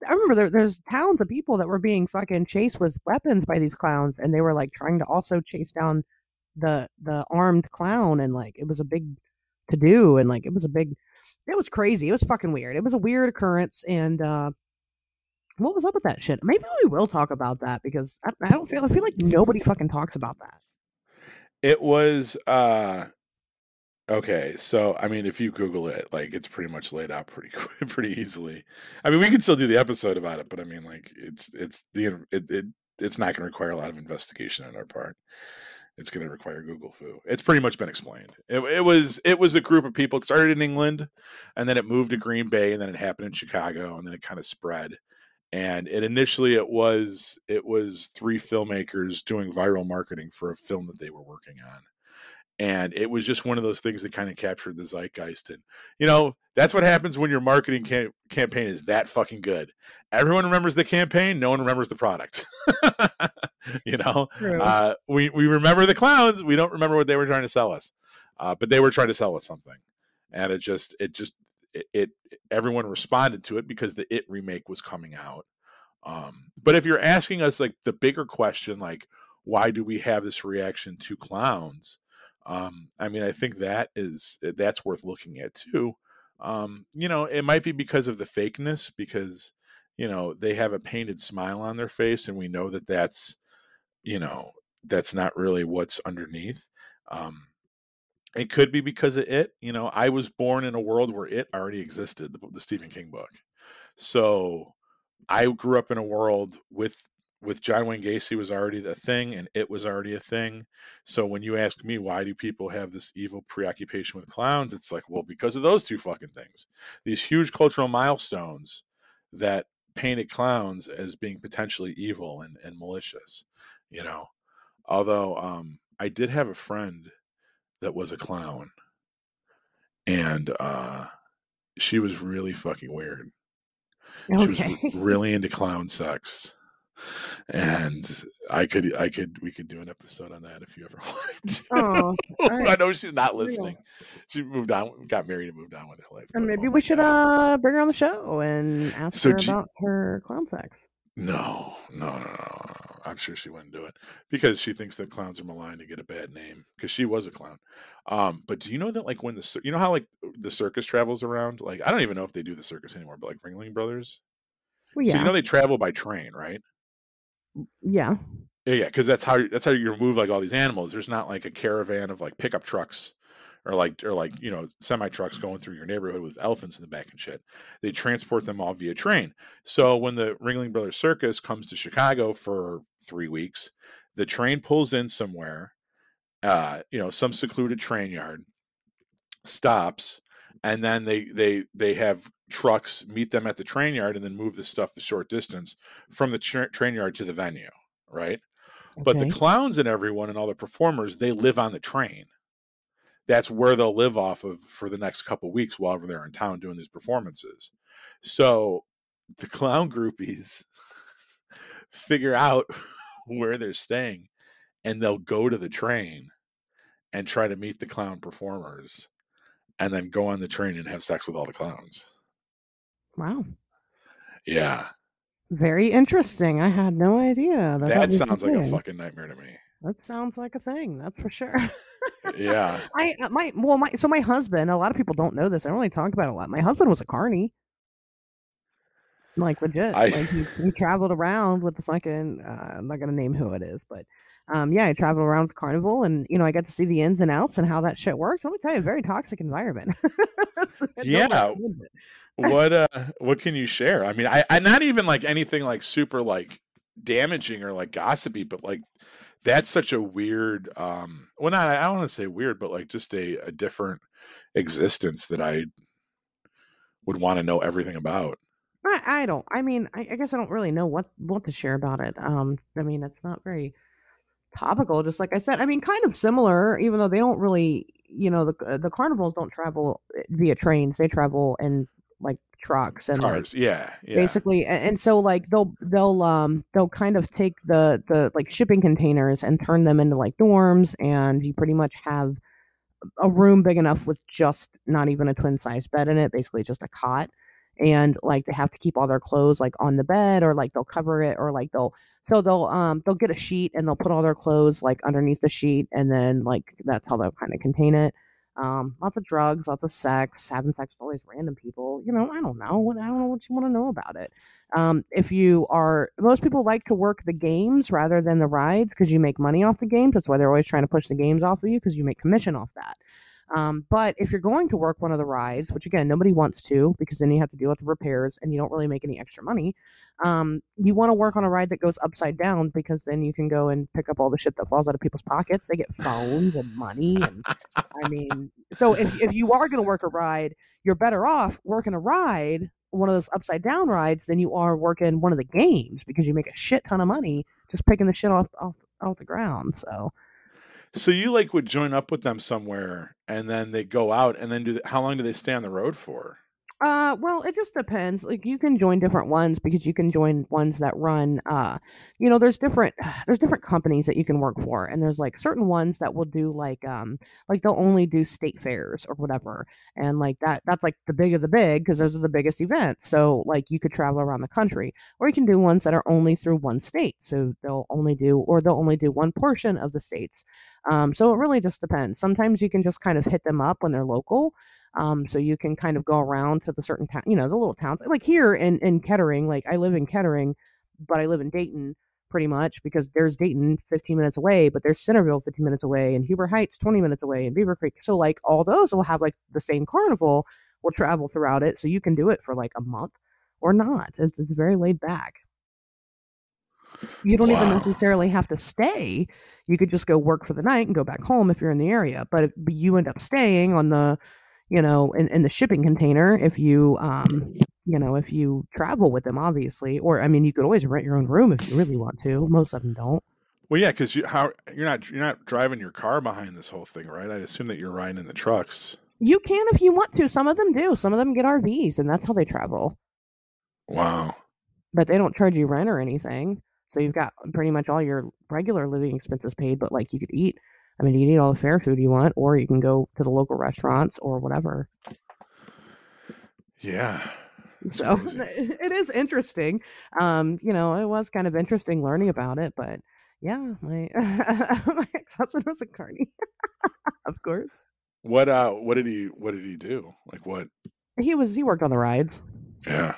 I remember there, there's towns of people that were being fucking chased with weapons by these clowns, and they were like trying to also chase down the the armed clown, and like it was a big to do, and like it was a big, it was crazy. It was fucking weird. It was a weird occurrence, and uh what was up with that shit? Maybe we will talk about that because I, I don't feel I feel like nobody fucking talks about that. It was uh okay, so I mean if you Google it, like it's pretty much laid out pretty pretty easily. I mean we can still do the episode about it, but I mean like it's it's the it, it it's not gonna require a lot of investigation on our part. It's going to require Google fu. It's pretty much been explained. It, it was it was a group of people. It started in England, and then it moved to Green Bay, and then it happened in Chicago, and then it kind of spread and it initially it was it was three filmmakers doing viral marketing for a film that they were working on and it was just one of those things that kind of captured the zeitgeist and you know that's what happens when your marketing cam- campaign is that fucking good. Everyone remembers the campaign no one remembers the product. You know uh, we, we remember the clowns we don't remember what they were trying to sell us uh, but they were trying to sell us something and it just it just it, it everyone responded to it because the it remake was coming out um, but if you're asking us like the bigger question like why do we have this reaction to clowns um, I mean, I think that is eh, that's worth looking at too. Um, you know, it might be because of the fakeness, because you know they have a painted smile on their face, and we know that that's you know that's not really what's underneath. Um, it could be because of it. You know, I was born in a world where it already existed, the, the Stephen King book. So I grew up in a world with with John Wayne Gacy was already a thing and it was already a thing. So when you ask me why do people have this evil preoccupation with clowns, it's like, well, because of those two fucking things. These huge cultural milestones that painted clowns as being potentially evil and, and malicious, you know. Although um I did have a friend that was a clown and uh she was really fucking weird. Okay. She was really into clown sex and I could, I could, we could do an episode on that if you ever want. Oh, right. I know she's not listening. She moved on, got married, and moved on with her life. And maybe we should uh bring her on the show and ask so her about her clown sex. No, no, no, no, I'm sure she wouldn't do it because she thinks that clowns are maligned to get a bad name because she was a clown. Um, but do you know that like when the you know how like the circus travels around? Like I don't even know if they do the circus anymore, but like Ringling Brothers. Well, yeah. So you know they travel by train, right? Yeah. Yeah, yeah, because that's how that's how you remove like all these animals. There's not like a caravan of like pickup trucks or like or like you know semi trucks going through your neighborhood with elephants in the back and shit. They transport them all via train. So when the Ringling Brothers Circus comes to Chicago for three weeks, the train pulls in somewhere, uh, you know, some secluded train yard, stops, and then they they they have trucks meet them at the train yard and then move the stuff the short distance from the tra- train yard to the venue, right? Okay. But the clowns and everyone and all the performers, they live on the train. That's where they'll live off of for the next couple weeks while they're in town doing these performances. So the clown groupies figure out where they're staying and they'll go to the train and try to meet the clown performers and then go on the train and have sex with all the clowns. Wow. Yeah. Very interesting. I had no idea. That, that sounds like a fucking nightmare to me. That sounds like a thing. That's for sure. yeah. I uh, my well my so my husband. A lot of people don't know this. I don't really talk about it a lot. My husband was a carny. Like legit. I, like he, he traveled around with the fucking. Uh, I'm not gonna name who it is, but um, yeah, I traveled around with Carnival, and you know, I got to see the ins and outs and how that shit works. Let me tell you, a very toxic environment. yeah. what uh, what can you share? I mean, I, I not even like anything like super like damaging or like gossipy, but like that's such a weird. um Well, not I don't want to say weird, but like just a a different existence that I would want to know everything about. I, I don't. I mean, I, I, guess I don't really know what what to share about it. Um, I mean, it's not very topical just like i said i mean kind of similar even though they don't really you know the uh, the carnivals don't travel eh, via trains they travel in like trucks and cars like, yeah, yeah, basically and, and, so like they'll they'll um they'll kind of take the the like shipping containers and turn them into like dorms and you pretty much have a room big enough with just not even a twin size bed in it basically just a cot and like they have to keep all their clothes like on the bed or like they'll cover it or like they'll so they'll um they'll get a sheet and they'll put all their clothes like underneath the sheet and then like that's how they'll kind of contain it um lots of drugs lots of sex having sex with all these random people you know i don't know i don't know what you want to know about it. Um if you are most people like to work the games rather than the rides because you make money off the games that's why they're always trying to push the games off of you because you make commission off that um, but if you're going to work one of the rides, which again nobody wants to, because then you have to deal with the repairs and you don't really make any extra money. Um, you want to work on a ride that goes upside down because then you can go and pick up all the shit that falls out of people's pockets. They get phones and money, and I mean, so if if you are going to work a ride, you're better off working a ride one of those upside down rides than you are working one of the games because you make a shit ton of money just picking the shit off off, off the ground. So So you like would join up with them somewhere, and then they go out, and then do. The, how long do they stay on the road for? Uh, well, it just depends. Like you can join different ones because you can join ones that run. Uh, you know, there's different there's different companies that you can work for, and there's like certain ones that will do like um like they'll only do state fairs or whatever, and like that that's like the big of the big because those are the biggest events. So like you could travel around the country, or you can do ones that are only through one state. So they'll only do or they'll only do one portion of the states. Um, so it really just depends. Sometimes you can just kind of hit them up when they're local. Um, so you can kind of go around to the certain town, you know, the little towns. Like here in, in Kettering, like I live in Kettering, but I live in Dayton pretty much because there's Dayton 15 minutes away, but there's Centerville 15 minutes away and Huber Heights 20 minutes away and Beavercreek. So like all those will have like the same carnival will travel throughout it. So you can do it for like a month or not. It's, it's very laid back. You don't even necessarily have to stay. You could just go work for the night and go back home if you're in the area. But if but you end up staying on the, you know, in, in the shipping container, if you, um, you know, if you travel with them, obviously, or I mean, you could always rent your own room if you really want to. Most of them don't. Well, yeah, because you how you're not you're not driving your car behind this whole thing, right? I assume that you're riding in the trucks. You can if you want to. Some of them do. Some of them get RVs, and that's how they travel. Wow. But they don't charge you rent or anything. So you've got pretty much all your regular living expenses paid. But like you could eat. I mean, you can eat all the fair food you want, or you can go to the local restaurants or whatever. Yeah. so crazy. it is interesting. Um, you know, it was kind of interesting learning about it, but yeah, my my ex husband was a carny, of course. What uh what did he what did he do? Like what? He was he worked on the rides. Yeah.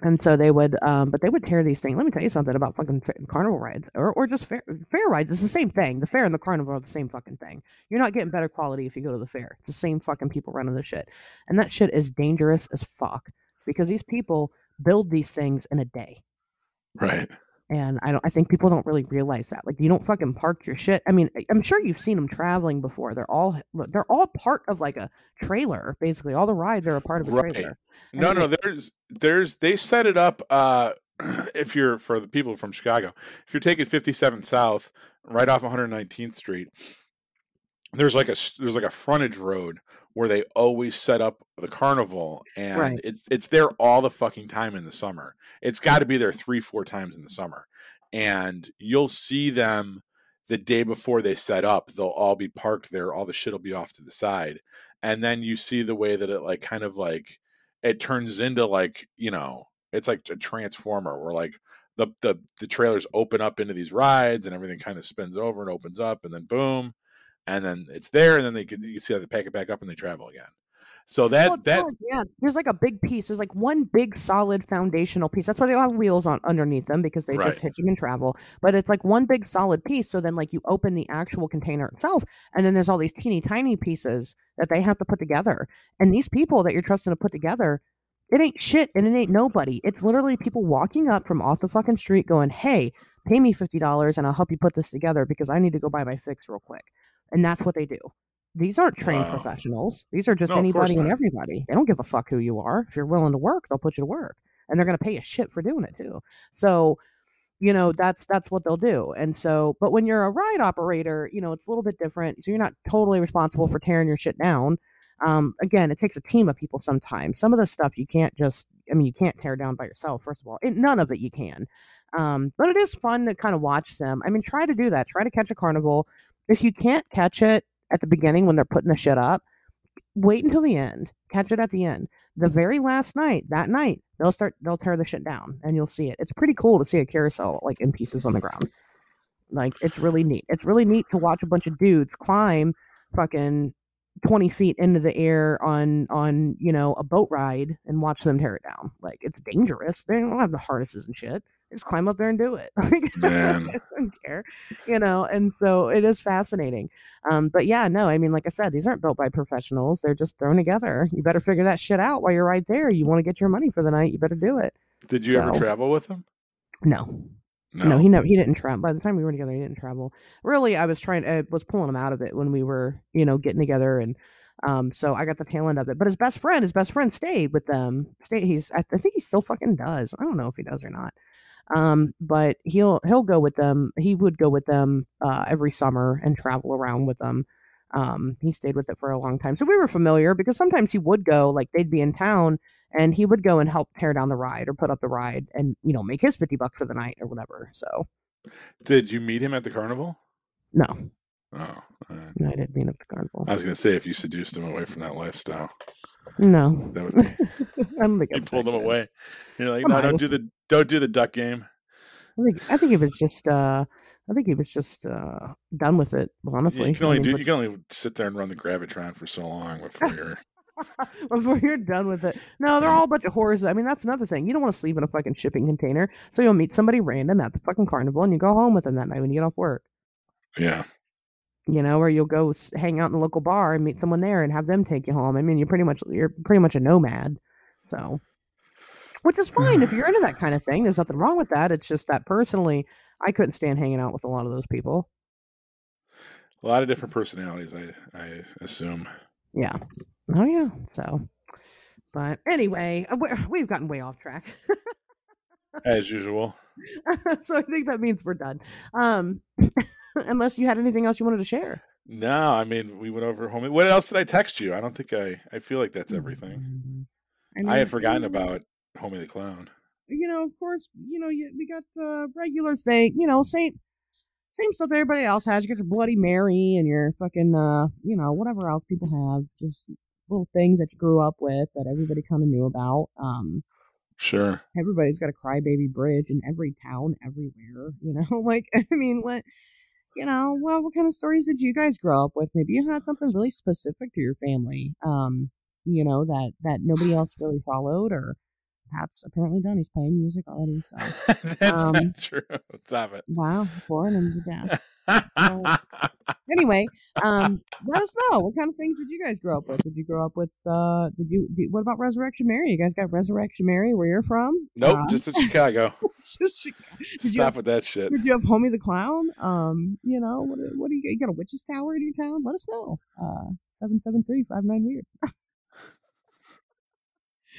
And so they would, um, but they would tear these things. Let me tell you something about fucking carnival rides, or or just fair fair rides. It's the same thing. The fair and the carnival are the same fucking thing. You're not getting better quality if you go to the fair. It's the same fucking people running the shit, and that shit is dangerous as fuck because these people build these things in a day. Right. And I don't. I think people don't really realize that. Like, you don't fucking park your shit. I mean, I'm sure you've seen them traveling before. They're all they're all part of like a trailer. Basically, all the rides are a part of a Right. trailer. No, And no, there's there's they set it up uh if you're for the people from Chicago, if you're taking 57 South right off 119th Street, there's like a there's like a frontage road where they always set up the carnival and Right. it's it's there all the fucking time in the summer. It's got to be there 3 4 times in the summer. And you'll see them the day before they set up, they'll all be parked there, all the shit will be off to the side. And then you see the way that it like kind of like it turns into like you know it's like a transformer where like the the the trailers open up into these rides and everything kind of spins over and opens up and then boom and then it's there and then they can you see how they pack it back up and they travel again so that Well, that yeah, there's like a big piece. There's like one big solid foundational piece. That's why they all have wheels on underneath them because they Right. just hitch them and travel. But it's like one big solid piece. So then, like, you open the actual container itself, and then there's all these teeny tiny pieces that they have to put together. And these people that you're trusting to put together, it ain't shit and it ain't nobody. It's literally people walking up from off the fucking street going, "Hey, pay me fifty dollars and I'll help you put this together because I need to go buy my fix real quick." And that's what they do. These aren't trained Wow. professionals. These are just No, anybody and everybody. They don't give a fuck who you are. If you're willing to work, they'll put you to work, and they're going to pay you shit for doing it too. So, you know, that's that's what they'll do. And so, but when you're a ride operator, you know, it's a little bit different. So you're not totally responsible for tearing your shit down. Um, again, it takes a team of people sometimes. Some of the stuff you can't just, I mean, you can't tear down by yourself. First of all, and none of it you can. Um, but it is fun to kind of watch them. I mean, try to do that. Try to catch a carnival. If you can't catch it at the beginning when they're putting the shit up, wait until the end. Catch it at the end. The very last night, that night, they'll start they'll tear the shit down and you'll see it. It's pretty cool to see a carousel like in pieces on the ground. Like it's really neat. It's really neat to watch a bunch of dudes climb fucking 20 feet into the air on on you know a boat ride and watch them tear it down like it's dangerous they don't have the harnesses and shit just climb up there and do it Like, Man. I don't care you know and so it is fascinating um but yeah no i mean like i said these aren't built by professionals they're just thrown together you better figure that shit out while you're right there you want to get your money for the night you better do it did you ever travel with them no no, he never he didn't travel. By the time we were together, he didn't travel. Really, I was trying I was pulling him out of it when we were, you know, getting together and Um, so I got the tail end of it. But his best friend, his best friend stayed with them. Stay he's I think he still fucking does. I don't know if he does or not. Um, but he'll he'll go with them. He would go with them uh, every summer and travel around with them. Um, he stayed with it for a long time, so we were familiar because sometimes he would go, like they'd be in town, and he would go and help tear down the ride or put up the ride, and you know make his fifty bucks for the night or whatever. So, did you meet him at the carnival? No. Oh, no, I didn't meet him at the carnival. I was going to say if you seduced him away from that lifestyle. No, that would be. I don't think you pulled him away. You're like, no, don't do the don't do the duck game. I think I think it was just uh I think he was just uh done with it, honestly. You can only I mean, do, you can only sit there and run the gravitron for so long before you're before you're done with it. No, they're all a bunch of whores. I mean, that's another thing. You don't want to sleep in a fucking shipping container. So you'll meet somebody random at the fucking carnival and you go home with them that night when you get off work. Yeah. You know, or you'll go hang out in the local bar and meet someone there and have them take you home. I mean, you're pretty much you're pretty much a nomad. So which is fine if you're into that kind of thing. There's nothing wrong with that. It's just that personally, I couldn't stand hanging out with a lot of those people. A lot of different personalities, I I assume. Yeah. Oh yeah. So, but anyway, uh, we've gotten way off track. As usual. so I think that means we're done. Um, unless you had anything else you wanted to share. No, I mean we went over home. What else did I text you? I don't think I. I feel like that's everything. Mm-hmm. I, mean, I had forgotten about Homie the Clown. You know, of course, you know, we got the regular thing, you know, same same stuff everybody else has. You got your Bloody Mary and your fucking, uh, you know, whatever else people have. Just little things that you grew up with that everybody kind of knew about. Um, sure. Everybody's got a crybaby bridge in every town, everywhere. You know, like I mean, what you know, well, what kind of stories did you guys grow up with? Maybe you had something really specific to your family, um, you know, that that nobody else really followed, or Pat's apparently done. He's playing music already. So that's um, not true. Stop it. Wow, born and the death. anyway, um, let us know what kind of things did you guys grow up with? Did you grow up with? Uh, did you? Did, what about Resurrection Mary? You guys got Resurrection Mary where you're from? Nope, um, just in Chicago. just Chicago. Stop have, with that shit. Did you have Homie the Clown? Um, you know what? What do you? You got a witch's tower in your town? Let us know. Uh, seven seven three five nine weird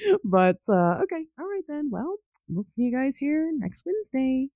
but uh, okay, all right then. Well, we'll see you guys here next Wednesday.